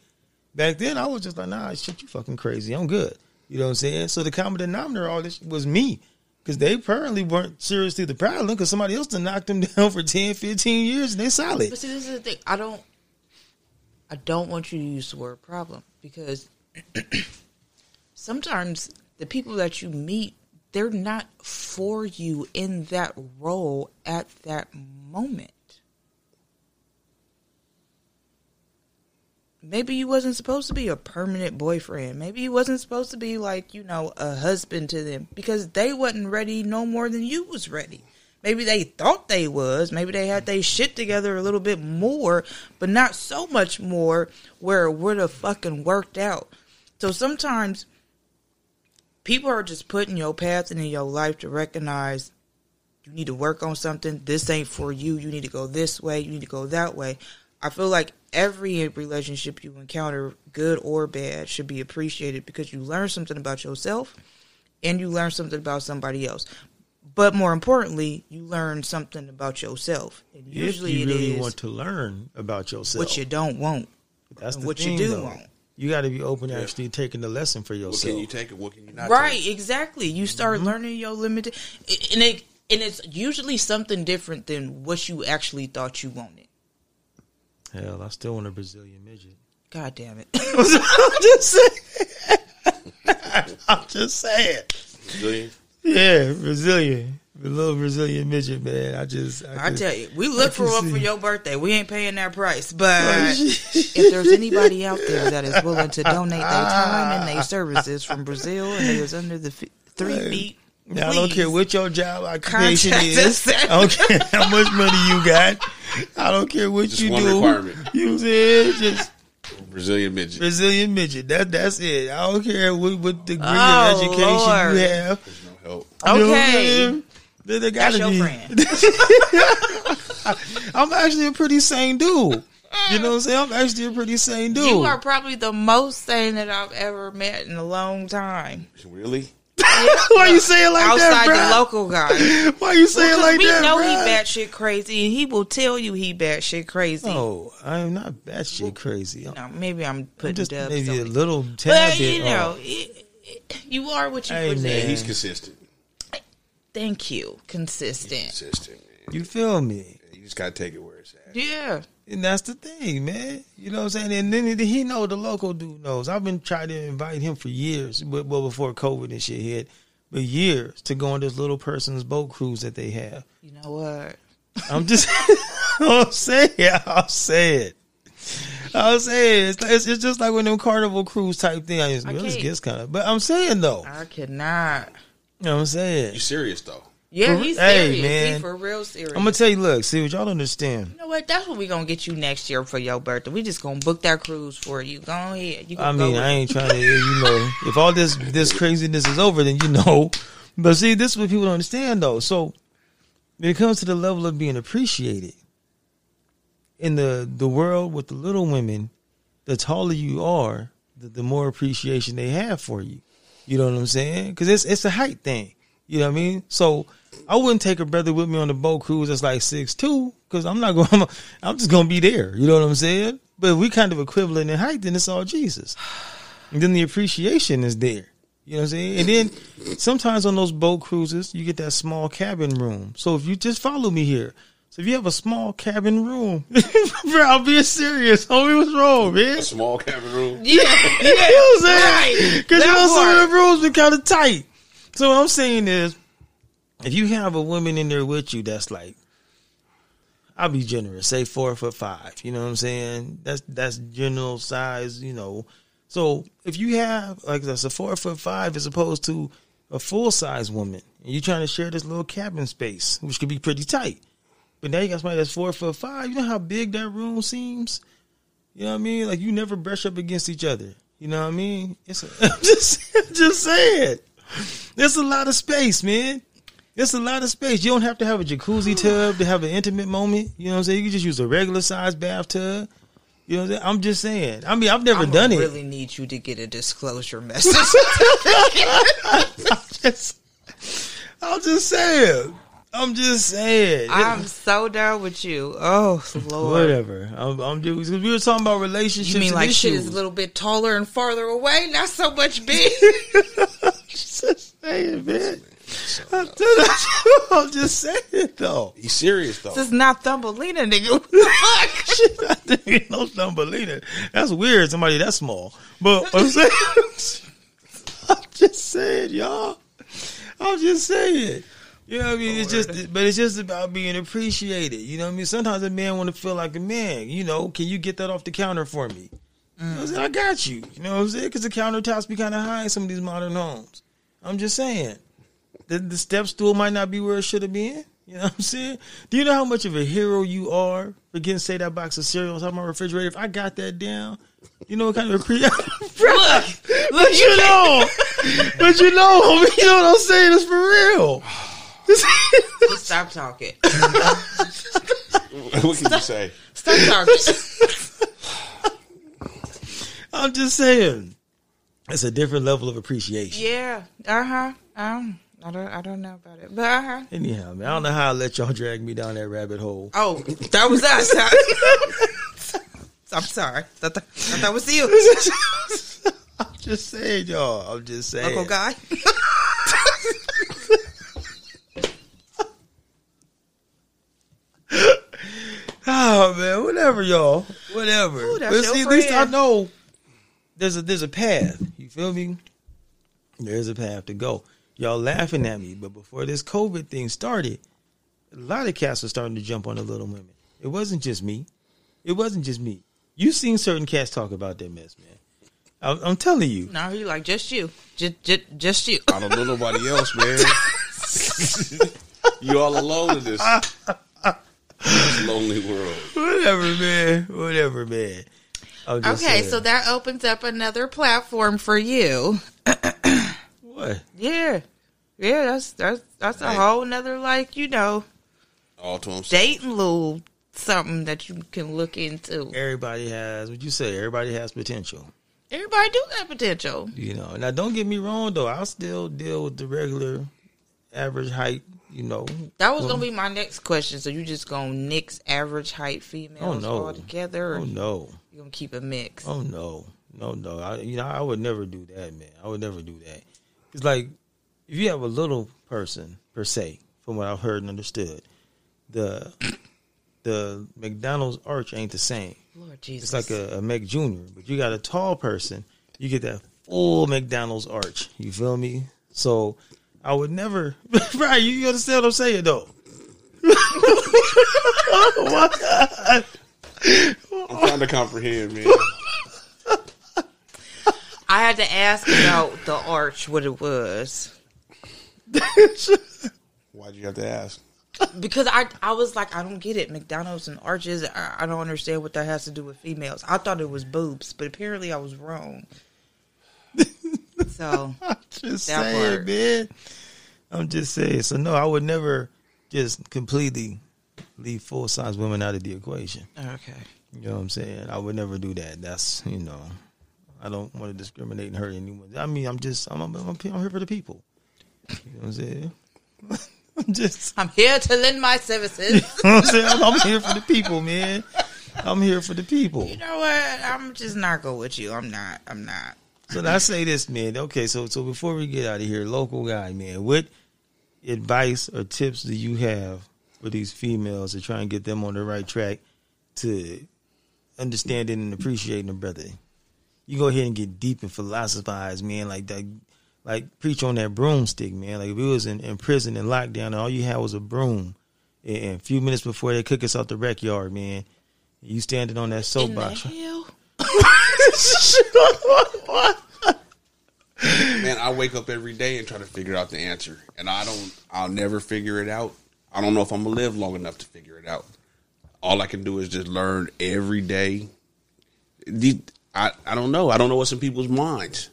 Back then, I was just like, nah, shit, you fucking crazy. I'm good. You know what I'm saying? So the common denominator, all this was me. Because they apparently weren't seriously the problem because somebody else done knocked them (laughs) down for 10, 15 years and they solid. But see, this is the thing. I don't. I don't want you to use the word problem because sometimes the people that you meet, they're not for you in that role at that moment. Maybe you wasn't supposed to be a permanent boyfriend. Maybe you wasn't supposed to be like, you know, a husband to them because they wasn't ready no more than you was ready. Maybe they thought they was. Maybe they had they shit together a little bit more, but not so much more where it would have fucking worked out. So sometimes people are just putting your path and in your life to recognize you need to work on something. This ain't for you. You need to go this way. You need to go that way. I feel like every relationship you encounter, good or bad, should be appreciated because you learn something about yourself and you learn something about somebody else. But more importantly, you learn something about yourself. And If usually you it really is want to learn about yourself. what you don't want. That's what you do though. want. You got to be open to Yeah. actually taking the lesson for yourself. What yourself. can you take and what can you not Right, take? exactly. You start Mm-hmm. learning your limited, and it and it's usually something different than what you actually thought you wanted. Hell, I still want a Brazilian midget. God damn it! (laughs) I'm just saying. (laughs) I'm just saying. Brazilian? Yeah, Brazilian. A little Brazilian midget, man. I just. I, I just- tell you, we look for can one for your birthday. We ain't paying that price, (laughs) but if there's anybody out there that is willing to donate their time and their (laughs) services from Brazil and they is under the f- three Hey, feet, Now, I don't care what your job occupation Contact is. I don't care (laughs) how much money you got. I don't care what Just you one do. requirement. You said just Brazilian midget. Brazilian midget. That that's it. I don't care what, what degree Oh, of education Lord. you have. There's no help. You know what I'm Okay. saying? There, there That's gotta your be. friend. (laughs) I'm actually a pretty sane dude. You know what I'm saying? I'm actually a pretty sane dude. You are probably the most sane that I've ever met in a long time. Really? (laughs) Why you saying like Outside that, Outside the bro? local guy. (laughs) Why you saying it Because like we that, know bruh? he batshit crazy, and he will tell you he batshit crazy. No, I am not batshit crazy. I'm, No, maybe I'm I'm just maybe a on it. little tad But bit you know, off. it, it- you are what you Hey, present. man. He's consistent. Thank you, consistent. Consistent, man. You feel me? You just gotta take it where it's at. Yeah, And that's the thing, man. You know what I'm saying? And then he know the local dude knows. I've been trying to invite him for years, but well before COVID and shit hit, but years to go on this little person's boat cruise that they have. you know what? I'm just, (laughs) I'll say it. I'll say it. I'll say it. It's, it's, it's just like when them carnival cruise type thing. I just, I well, this gets kind of, but I'm saying though, I cannot. You know what I'm saying? You serious though? Yeah, For- he's hey, serious. man. He for real serious. I'm gonna tell you, look, see what y'all don't understand. you know what? That's what we gonna get you next year for your birthday. We just gonna book that cruise for you. Go ahead. You can I mean, with I ain't trying to, you (laughs) know, if all this this craziness is over, then you know. But see, this is what people don't understand though. So when it comes to the level of being appreciated in the the world with the little women, the taller you are, the, the more appreciation they have for you. You know what I'm saying? Because it's it's a height thing. You know what I mean? So I wouldn't take a brother with me on the boat cruise that's like six two because I'm not (laughs) going. I'm just gonna be there. You know what I'm saying? But we kind of equivalent in height, then it's all Jesus. And then the appreciation is there. You know what I'm saying? And then sometimes on those boat cruises, you get that small cabin room. So if you just follow me here. So if you have a small cabin room, (laughs) bro, I'm being serious. Homie, what's wrong, man? A small cabin room. Yeah, (laughs) You know what I'm saying? Right. Because you That know some of the rooms be kind of tight. So what I'm saying is, if you have a woman in there with you that's like, I'll be generous, say four foot five. You know what I'm saying? That's that's general size. You know, so if you have like that's a four foot five as opposed to a full size woman, and you're trying to share this little cabin space, which could be pretty tight. But now you got somebody that's four foot five. You know how big that room seems. You know what I mean? Like you never brush up against each other. You know what I mean? It's a, (laughs) I'm just I'm just saying. There's a lot of space, man. It's a lot of space. You don't have to have a jacuzzi tub to have an intimate moment. You know what I'm saying? You can just use a regular sized bathtub. You know what I'm saying? I'm just saying. I mean, I've never I'm done it. I really need you to get a disclosure message. (laughs) just, I'm just saying. I'm just saying. I'm so down with you. Oh Lord. Whatever. I'm, I'm just, cause we were talking about relationships. You mean and like shit is a little bit taller and farther away, not so much big? (laughs) just saying, man. I'm just- (laughs) I'm just saying though. He's serious though. this is not Thumbelina, nigga. (laughs) Fuck? Shit, I think ain't no Thumbelina. That's weird. Somebody that small. But I'm saying, I'm just saying, y'all. I'm just saying. You know what I mean? It's just, but it's just about being appreciated. You know what I mean? Sometimes a man want to feel like a man. You know, can you get that off the counter for me? You know I'm saying? I got you. You know what I'm saying? Because the countertops be kind of high in some of these modern homes. I'm just saying. The, the step stool might not be where it should have been. You know what I'm saying? Do you know how much of a hero you are for getting say that box of cereal on top of my refrigerator? If I got that down, you know what kind of a pre (laughs) Look, But you know, (laughs) but you know, you know what I'm saying? It's for real. (sighs) (sighs) Just stop talking. what can you say? Stop talking. I'm just saying, it's a different level of appreciation. yeah. Uh huh. Um. I don't. I don't know about it, but uh huh. Anyhow, man, I don't know how I let y'all drag me down that rabbit hole. Oh, that was us. (laughs) I'm sorry. That, that, that was you, (laughs) I'm just saying, y'all. I'm just saying. Uncle Guy. (laughs) (laughs) Oh man, whatever, y'all. Whatever. Ooh, but see, at least I know there's a there's a path. You feel me? There's a path to go. Y'all laughing at me, but before this COVID thing started, a lot of cats were starting to jump on the little women. It wasn't just me. It wasn't just me. You seen certain cats talk about that mess, man. I'm, I'm telling you. No, he like just you, just just, just you. I don't know nobody else, man. (laughs) you all alone in this, this (laughs) lonely world. Whatever, man. Whatever, man. Just Okay, saying. so that opens up another platform for you. what? Yeah, yeah, that's that's that's a Right. whole nother like you know All to himself. dating little something that you can look into. Everybody has what you say. Everybody has potential. Everybody do got potential. You know. Now, don't get me wrong though. I'll still deal with the regular, average height. You know. That was Well, gonna be my next question. So you just gonna nix average height females Oh, no. all together, or Oh no. you gonna keep a mix? Oh no. No no. I, you know I would never do that, man. I would never do that. It's like if you have a little person per se, from what I've heard and understood, the (coughs) the McDonald's arch ain't the same. Lord Jesus, It's like a, a Mac Junior, but you got a tall person, you get that full McDonald's arch. You feel me? So I would never, (laughs) right? You understand what I'm saying, though? (laughs) Oh, what? I'm trying to comprehend, man. I had to ask about the arch, what it was, Why'd you have to ask? because I I was like, I don't get it. McDonald's and arches, I, I don't understand what that has to do with females. I thought it was boobs, but apparently I was wrong. So (laughs) just saying, part. man. I'm just saying. So no, I would never just completely leave full size women out of the equation. okay, You know what I'm saying? I would never do that. That's you know, I don't want to discriminate and hurt anyone. I mean, I'm just I'm I'm, I'm, here for the people. You know what I'm saying? (laughs) I'm just I'm here to lend my services. (laughs) you know what I'm saying I'm, I'm here for the people, man. I'm here for the people. you know what? I'm just not go with you. I'm not. I'm not. So now I say this, man. Okay, so so before we get out of here, local guy, man, what advice or tips do you have for these females to try and get them on the right track to understanding and appreciating a brother? You go ahead and get deep and philosophize, man, like that like preach on that broomstick, man. Like if we was in, in prison and lockdown and all you had was a broom and, and a few minutes before they kick us out the rec yard, man, you standing on that In the soapbox. hell? (laughs) Man, I wake up every day and try to figure out the answer, and I don't. I'll never figure it out. I don't know if I'm gonna live long enough to figure it out. All I can do is just learn every day. The- I, I don't know. I don't know what's in people's minds.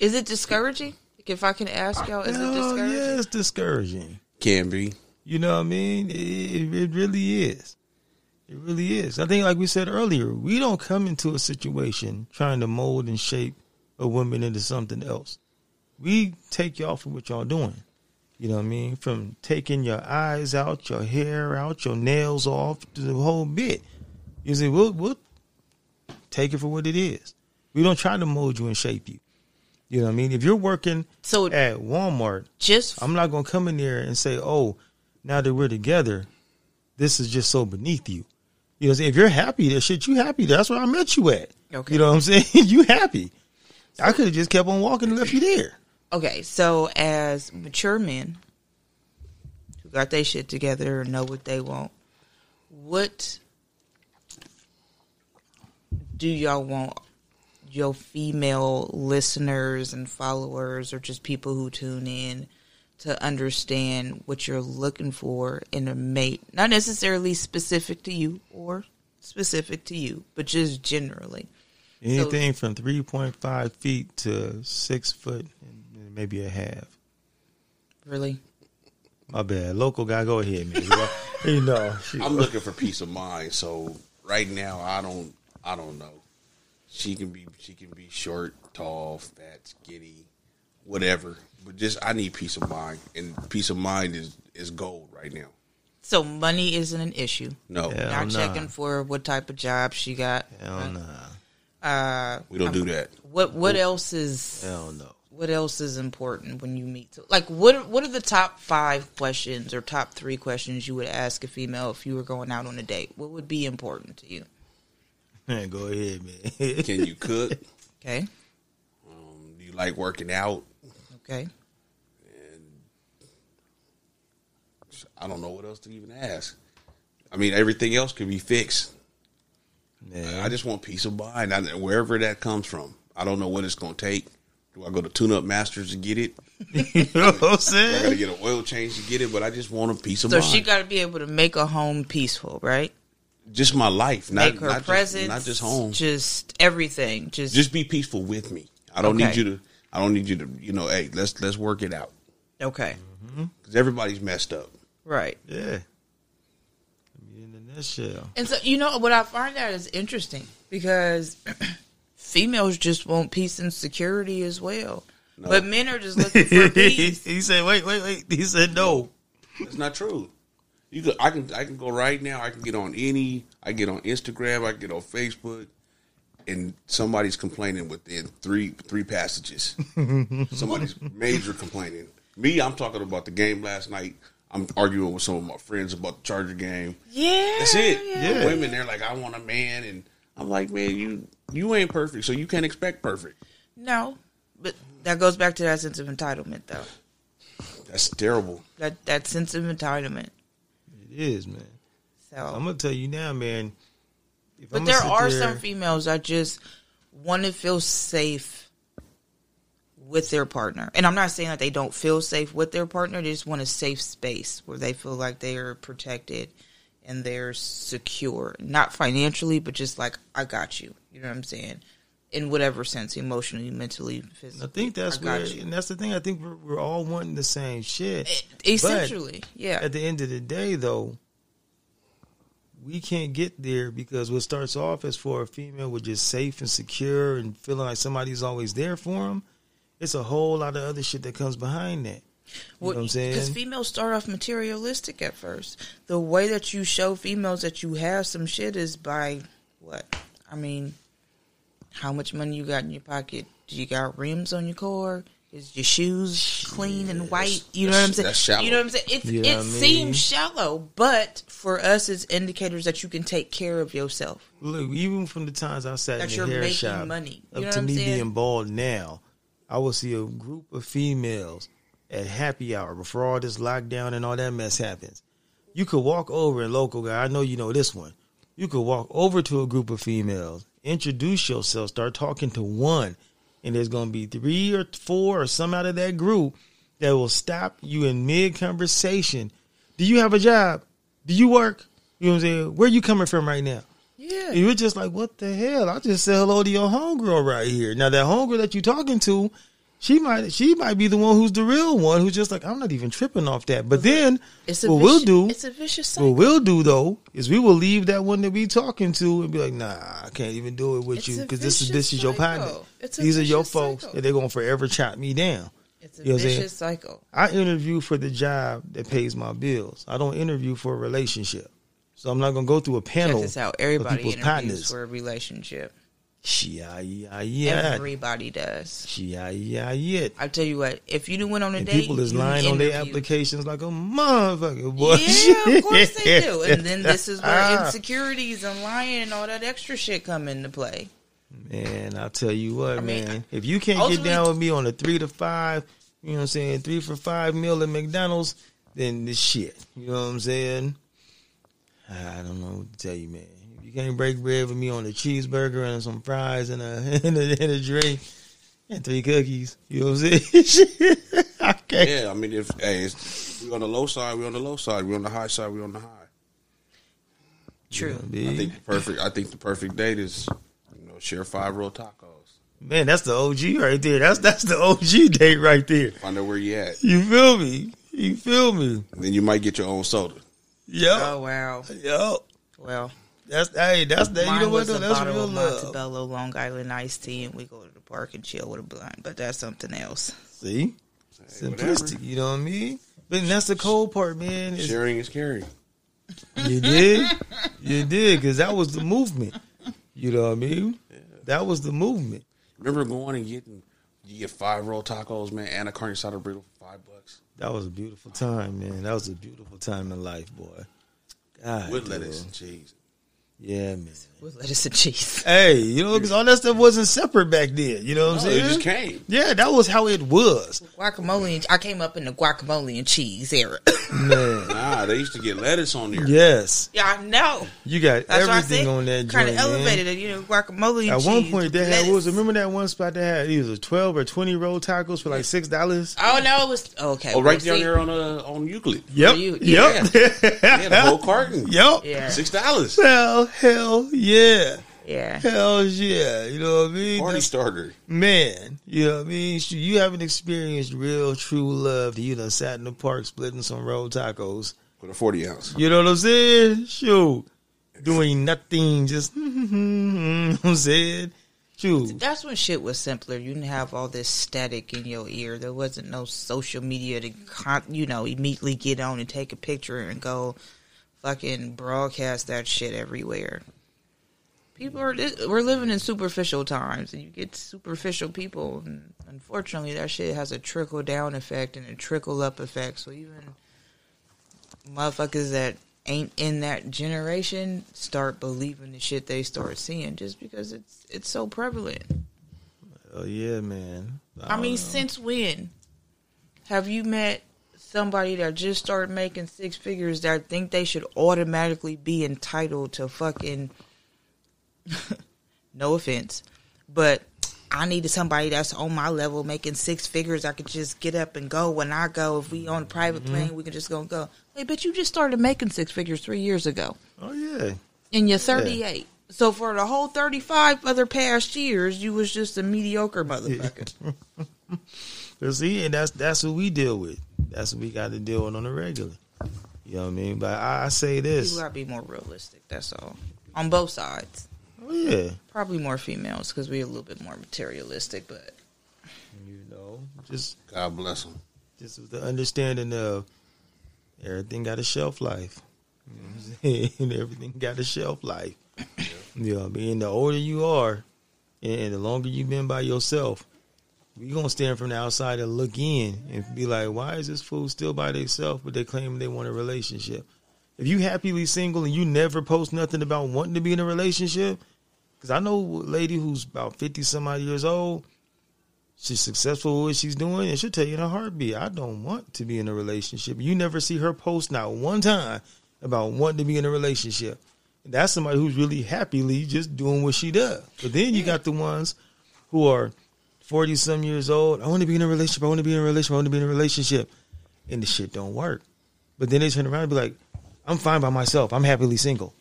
Is it discouraging? If I can ask y'all, is it discouraging? yeah, it's discouraging. Can be. You know what I mean? It, it, it really is. It really is. I think, like we said earlier, we don't come into a situation trying to mold and shape a woman into something else. We take y'all for what y'all doing. You know what I mean? From taking your eyes out, your hair out, your nails off, to the whole bit. You see, we'll we'll take it for what it is. We don't try to mold you and shape you. You know what I mean? If you're working So at Walmart just I'm not gonna come in there and say, "Oh, now that we're together, this is just so beneath you." You know, what I'm saying? if you're happy, that shit, you happy. That's where I met you at. Okay. You know what I'm saying? (laughs) you happy. I could have just kept on walking and left you there. okay. So as mature men who got their shit together and know what they want, what do y'all want your female listeners and followers, or just people who tune in? To understand what you're looking for in a mate, not necessarily specific to you or specific to you, but just generally. Anything from 3.5 feet to six foot and maybe a half. Really, My bad. Local guy, go ahead, man. you know, (laughs) shit. I'm looking for peace of mind. So right now, I don't. I don't know. She can be. She can be short, tall, fat, skinny, whatever. But just I need peace of mind, and peace of mind is is gold right now. So money isn't an issue. No, Yeah. Not nah. checking for what type of job she got. Hell nah. Uh, we don't do that. what what else is Hell no. what else is important when you meet? Like what what are the top five questions or top three questions you would ask a female if you were going out on a date? What would be important to you? Man, go ahead, man. Can you (laughs) cook? Okay, Um, do you like working out? okay. I don't know what else to even ask. I mean, everything else could be fixed. Man. I just want peace of mind, I, wherever that comes from. I don't know what it's going to take. Do I go to Tune Up Masters to get it? (laughs) you know what I'm saying? I got to get an oil change to get it? But I just want a peace of So mind. So she got to be able to make a home peaceful, right? just my life, not make her not presence, just, not just home. just everything. Just, Just be peaceful with me. I don't Okay. need you to. I don't need you to. You know, hey, let's let's work it out okay, mm-hmm. because everybody's messed up. right. Yeah. In a nutshell. And so, you know, what I find out is interesting because (clears throat) females just want peace and security as well. No. But men are just looking for (laughs) peace. he said, wait, wait, wait. He said no. That's not true. You could, I can I can go right now. I can get on any. I get on Instagram. I get on Facebook, and somebody's complaining within three three passages. (laughs) somebody's major complaining. Me, I'm talking about the game last night. I'm arguing with some of my friends about the Charger game. Yeah. That's it. Yeah. Women, they're like, I want a man, and I'm like, man, you you ain't perfect, so you can't expect perfect. No. But that goes back to that sense of entitlement, though. That's terrible. That that sense of entitlement. It is, man. So, I'm gonna tell you now, man. if but I'ma there are there- some females that just want to feel safe with their partner. And I'm not saying that they don't feel safe with their partner. They just want a safe space where they feel like they are protected and they're secure. Not financially, but just like, I got you. You know what I'm saying? In whatever sense, emotionally, mentally, physically. I think that's I where, you. and that's the thing. I think we're, we're all wanting the same shit. Essentially, yeah. At the end of the day, though, we can't get there because what starts off as for a female with just safe and secure and feeling like somebody's always there for them. It's a whole lot of other shit that comes behind that. You know what I'm saying? Because females start off materialistic at first. The way that you show females that you have some shit is by what? I mean, how much money you got in your pocket? Do you got rims on your car? Is your shoes clean and white? You know what I'm saying? That's shallow. You know what I'm saying? It's, You know it I mean? seems shallow, but for us, it's indicators that you can take care of yourself. Look, even from the times I sat That in the you're hair making shop, money. You up know to what I'm me saying? being bald now, I will see a group of females at happy hour before all this lockdown and all that mess happens. You could walk over and local guy, I know you know this one. You could walk over to a group of females, introduce yourself, start talking to one, and there's gonna be three or four or some out of that group that will stop you in mid conversation Do you have a job? Do you work? You know what I'm saying? Where you coming from right now? Yeah. And you're just like, what the hell? I just said hello to your homegirl right here. Now that homegirl that you're talking to, she might she might be the one who's the real one who's just like, I'm not even tripping off that. But then It's what we'll do It's a vicious cycle. what we'll do though is we will leave that one that we talking to and be like, nah, I can't even do it with It's you because this is vicious this is your partner. It's a These are your folks, cycle. and they're gonna forever chop me down. It's a You know vicious cycle. I interview for the job that pays my bills. I don't interview for a relationship. So I'm not gonna go through a panel. Check this out. Everybody people's interviews partners. for a relationship. Yeah, yeah, yeah. Everybody does. Yeah, yeah, yeah. I tell you what, if you didn't went on a And date, people is lying on their applications like a motherfucker, boy. Yeah, of course they do. (laughs) And then this is where Ah. insecurities and lying and all that extra shit come into play. Man, I'll tell you what, I mean, man. If you can't get down with me on a three to five, you know what I'm saying, three for five meal at McDonald's, then this shit. You know what I'm saying? I don't know what to tell you, man. If you can't break bread with me on a cheeseburger and some fries and a (laughs) and a, and a drink and three cookies, you know what I'm saying? (laughs) I can't. Yeah, I mean, if hey, it's, we on the low side, we on the low side. We on the high side, we on the high. True. I think the perfect. I think the perfect date is, you know, share five real tacos. Man, that's the OG right there. That's that's the OG date right there. Find out where you at. You feel me? You feel me? Then you might get your own soda. Yo, Oh wow. yo. Well, That's hey, that's that. You know what was though? a That's bottle real of love. Montebello Long Island iced tea, and we go to the park and chill with a blunt. But that's something else. See, Hey, simplistic. You know what I mean? But that's the cold part, man. is- Sharing is caring. You did, you did, because that was the movement. You know what I mean? That was the movement. Remember going and getting you get five roll tacos, man, and a carne asada burrito for five bucks That was a beautiful time, man. That was a beautiful time in life, boy. God, with dude. lettuce and cheese. Yeah, man. With lettuce and cheese. (laughs) Hey, you know, because all that stuff wasn't separate back then. You know what No, I'm saying? it just came. Yeah, that was how it was, Guacamole. And, I came up in the guacamole and cheese era. (coughs) man. Nah, they used to get lettuce on there. yes, yeah, I know. you got That's why I everything on that kind of elevated it. You know, guacamole. And At one point, with they had what was remember that one spot they had either twelve or twenty roll tacos for like six dollars. Oh no, it was okay. Oh, right down there on uh, on Euclid. Yep, you- yep, They had a whole carton. (laughs) yep. Yeah, Six dollars. Hell, hell, yeah, yeah. Yeah. Hell, yeah. You know what I mean? Party That's- starter. man, you know what I mean? You haven't experienced real, true love. You done sat in the park splitting some roll tacos. With a forty ounce. You know what I'm saying? Shoot, doing nothing, just (laughs) you know what I'm saying. Shoot, That's when shit was simpler. You didn't have all this static in your ear. There wasn't no social media to, con- you know, immediately get on and take a picture and go fucking broadcast that shit everywhere. People are we're living in superficial times, and you get superficial people, and unfortunately, that shit has a trickle down effect and a trickle up effect. So even motherfuckers that ain't in that generation start believing the shit they start seeing just because it's it's so prevalent. oh yeah, man. I mean, know. since when have you met somebody that just started making six figures that think they should automatically be entitled to fucking (laughs) no offense, but I needed somebody that's on my level making six figures. I could just get up and go when I go. If we on a private Mm-hmm. plane, we can just go and go. Hey, but you just started making six figures three years ago, oh yeah. and you're 38. So for the whole 35 other past years, you was just a mediocre motherfucker. (laughs) But see, and that's that's what we deal with. That's what we got to deal with on the regular. You know what I mean? But I, I say this. People gotta be more realistic. That's all. On both sides. Oh yeah. Probably more females because we're a little bit more materialistic. But You know, just God bless them. just with the understanding of everything got a shelf life. You know what I'm saying? (laughs) everything got a shelf life. You know what I mean? The older you are, and the longer you've been by yourself, we gonna stand from the outside and look in and be like, why is this fool still by themselves, but they claim they want a relationship? If you happily single and you never post nothing about wanting to be in a relationship, because I know a lady who's about fifty some odd years old, she's successful with what she's doing, and she'll tell you in a heartbeat, I don't want to be in a relationship. You never see her post not one time about wanting to be in a relationship. And that's somebody who's really happily just doing what she does. But then you got the ones who are forty some years old. I want to be in a relationship. I want to be in a relationship. I want to be in a relationship, and the shit don't work. But then they turn around and be like, I'm fine by myself. I'm happily single.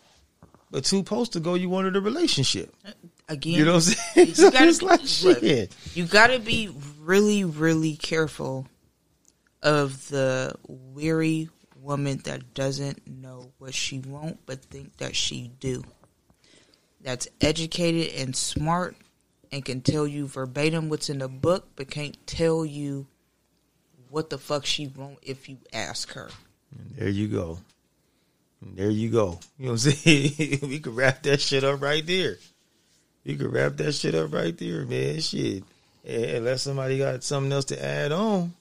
But two posts ago, you wanted a relationship. Again, You know what I'm saying? You gotta- (laughs) it's like look, shit. you got to be really, really careful of the weary woman that doesn't know what she want but think that she do. That's educated and smart and can tell you verbatim what's in the book, but can't tell you what the fuck she want if you ask her. There you go. There you go. You know what I'm saying? (laughs) we could wrap that shit up right there. We could wrap that shit up right there, man. Shit. Yeah, unless somebody got something else to add on.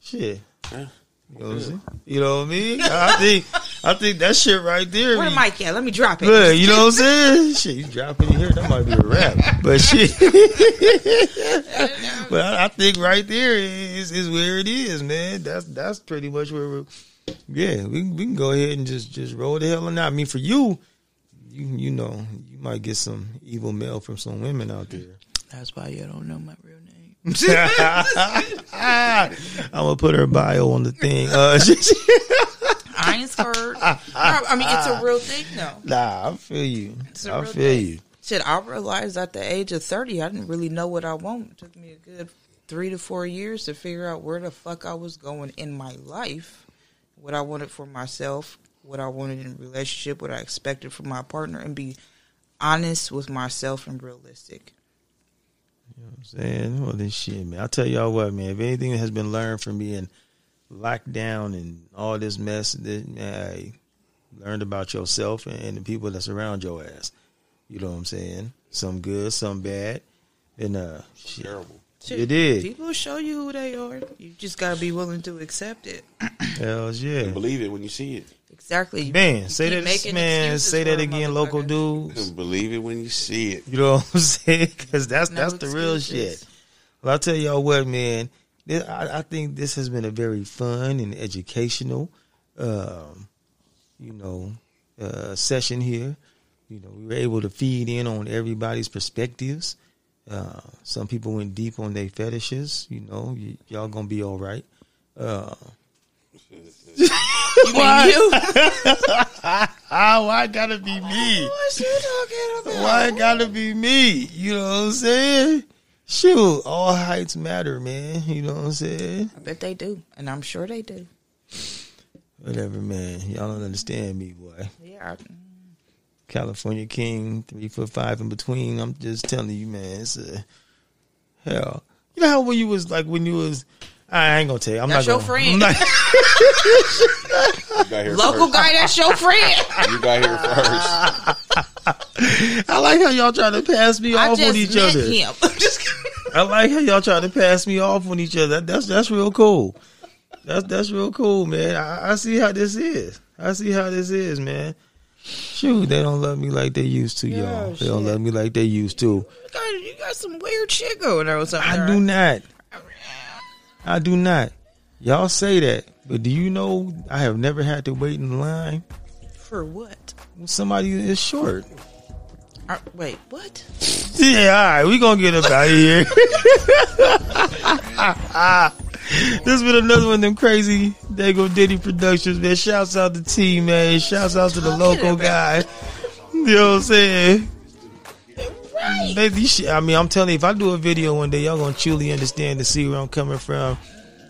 Shit. Yeah. You know what I'm saying? You know what I mean? I (laughs) think I think that shit right there. Where be- the mic at? Let me drop it. Look, you know what I'm saying? Shit, you drop it here, that might be a rap. But shit. (laughs) but I, I think right there is is where it is, man. That's that's pretty much where we're yeah, we we can go ahead and just just roll the hell on out. I mean for you, you you know, you might get some evil mail from some women out there. That's why you don't know my real name. (laughs) (laughs) I'm gonna put her bio on the thing. Uh, I ain't scared. I mean, it's a real thing, though. nah, I feel you. It's a I real feel thing. you. Shit, I realized at the age of 30, I didn't really know what I want. It took me a good three to four years to figure out where the fuck I was going in my life, what I wanted for myself, what I wanted in a relationship, what I expected from my partner, and be honest with myself and realistic. You know what I'm saying, well, this shit, man. I'll tell y'all what, man. If anything has been learned from being locked down and all this mess, that I learned about yourself and the people that's around your ass. You know what I'm saying? Some good, some bad, and uh, shit. Terrible. You did. People show you who they are. You just gotta be willing to accept it. (clears throat) Hell yeah, Believe it when you see it. Exactly. Man. you say that, making man. excuses Say that again, local motherfucker. dudes. (laughs) Believe it when you see it. You know what I'm (laughs) saying? Because that's No that's the real shit. Well, I'll tell y'all what, man. This, I, I think this has been a very fun and educational, um, you know, uh, session here. You know, we were able to feed in on everybody's perspectives. Uh, some people went deep on their fetishes. You know, y- y'all gonna be all right. Uh, (laughs) You mean you? ah, (laughs) why gotta be me? What you talking about? Why it gotta be me? You know what I'm saying? Shoot, all heights matter, man. You know what I'm saying? I bet they do, and I'm sure they do. Whatever, man. Y'all don't understand me, boy. Yeah. California King, three foot five in between. I'm just telling you, man. It's a hell. You know how when you was like when you was. I ain't gonna tell you. I'm That's not your gonna, friend. I'm not, (laughs) You got here Local first. guy, that's your friend. You got here first. (laughs) I like how y'all trying to pass me I off just on each met other. him. (laughs) Just I like how y'all trying to pass me off on each other. That, that's that's real cool. That's that's real cool, man. I, I see how this is. I see how this is, man. Shoot, they don't love me like they used to, Yeah, y'all. They don't love me like they used to. you got, you got some weird shit going on. Something I do not. I do not. Y'all say that, but do you know I have never had to wait in line For what? when somebody is short? Uh, wait, what? (laughs) Yeah, all right, we gonna get up out of here. (laughs) (laughs) this has been another one of them crazy Dago Diddy productions, man. Shouts out to Tee, man. Shouts out to the local guy. You know what I'm saying? Baby, shit. I mean, I'm telling you, if I do a video one day, y'all gonna truly understand and see where I'm coming from.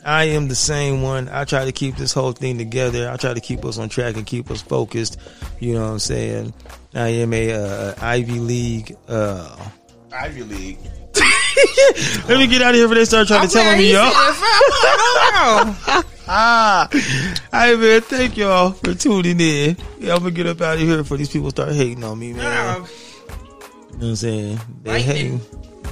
I am the same one. I try to keep this whole thing together. I try to keep us on track and keep us focused. You know what I'm saying? I am a uh, Ivy League. Uh, Ivy League. (laughs) let me get out of here before they start trying to tell me, y'all. y'all. (laughs) Ah, hey man, thank y'all for tuning in. Yeah, I'm gonna get up out of here before these people start hating on me, man. You know what I'm saying? They Lightning. hating.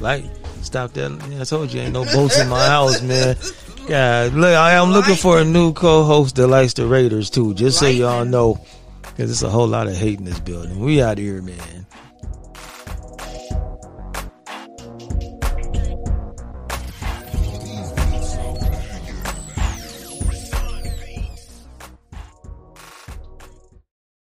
Like, stop that. Yeah, I told you, ain't no boats in my house, man. (laughs) Yeah, look, I am looking for a new co-host that likes the Raiders too. Just so y'all know, because it's a whole lot of hate in this building. We out here, man.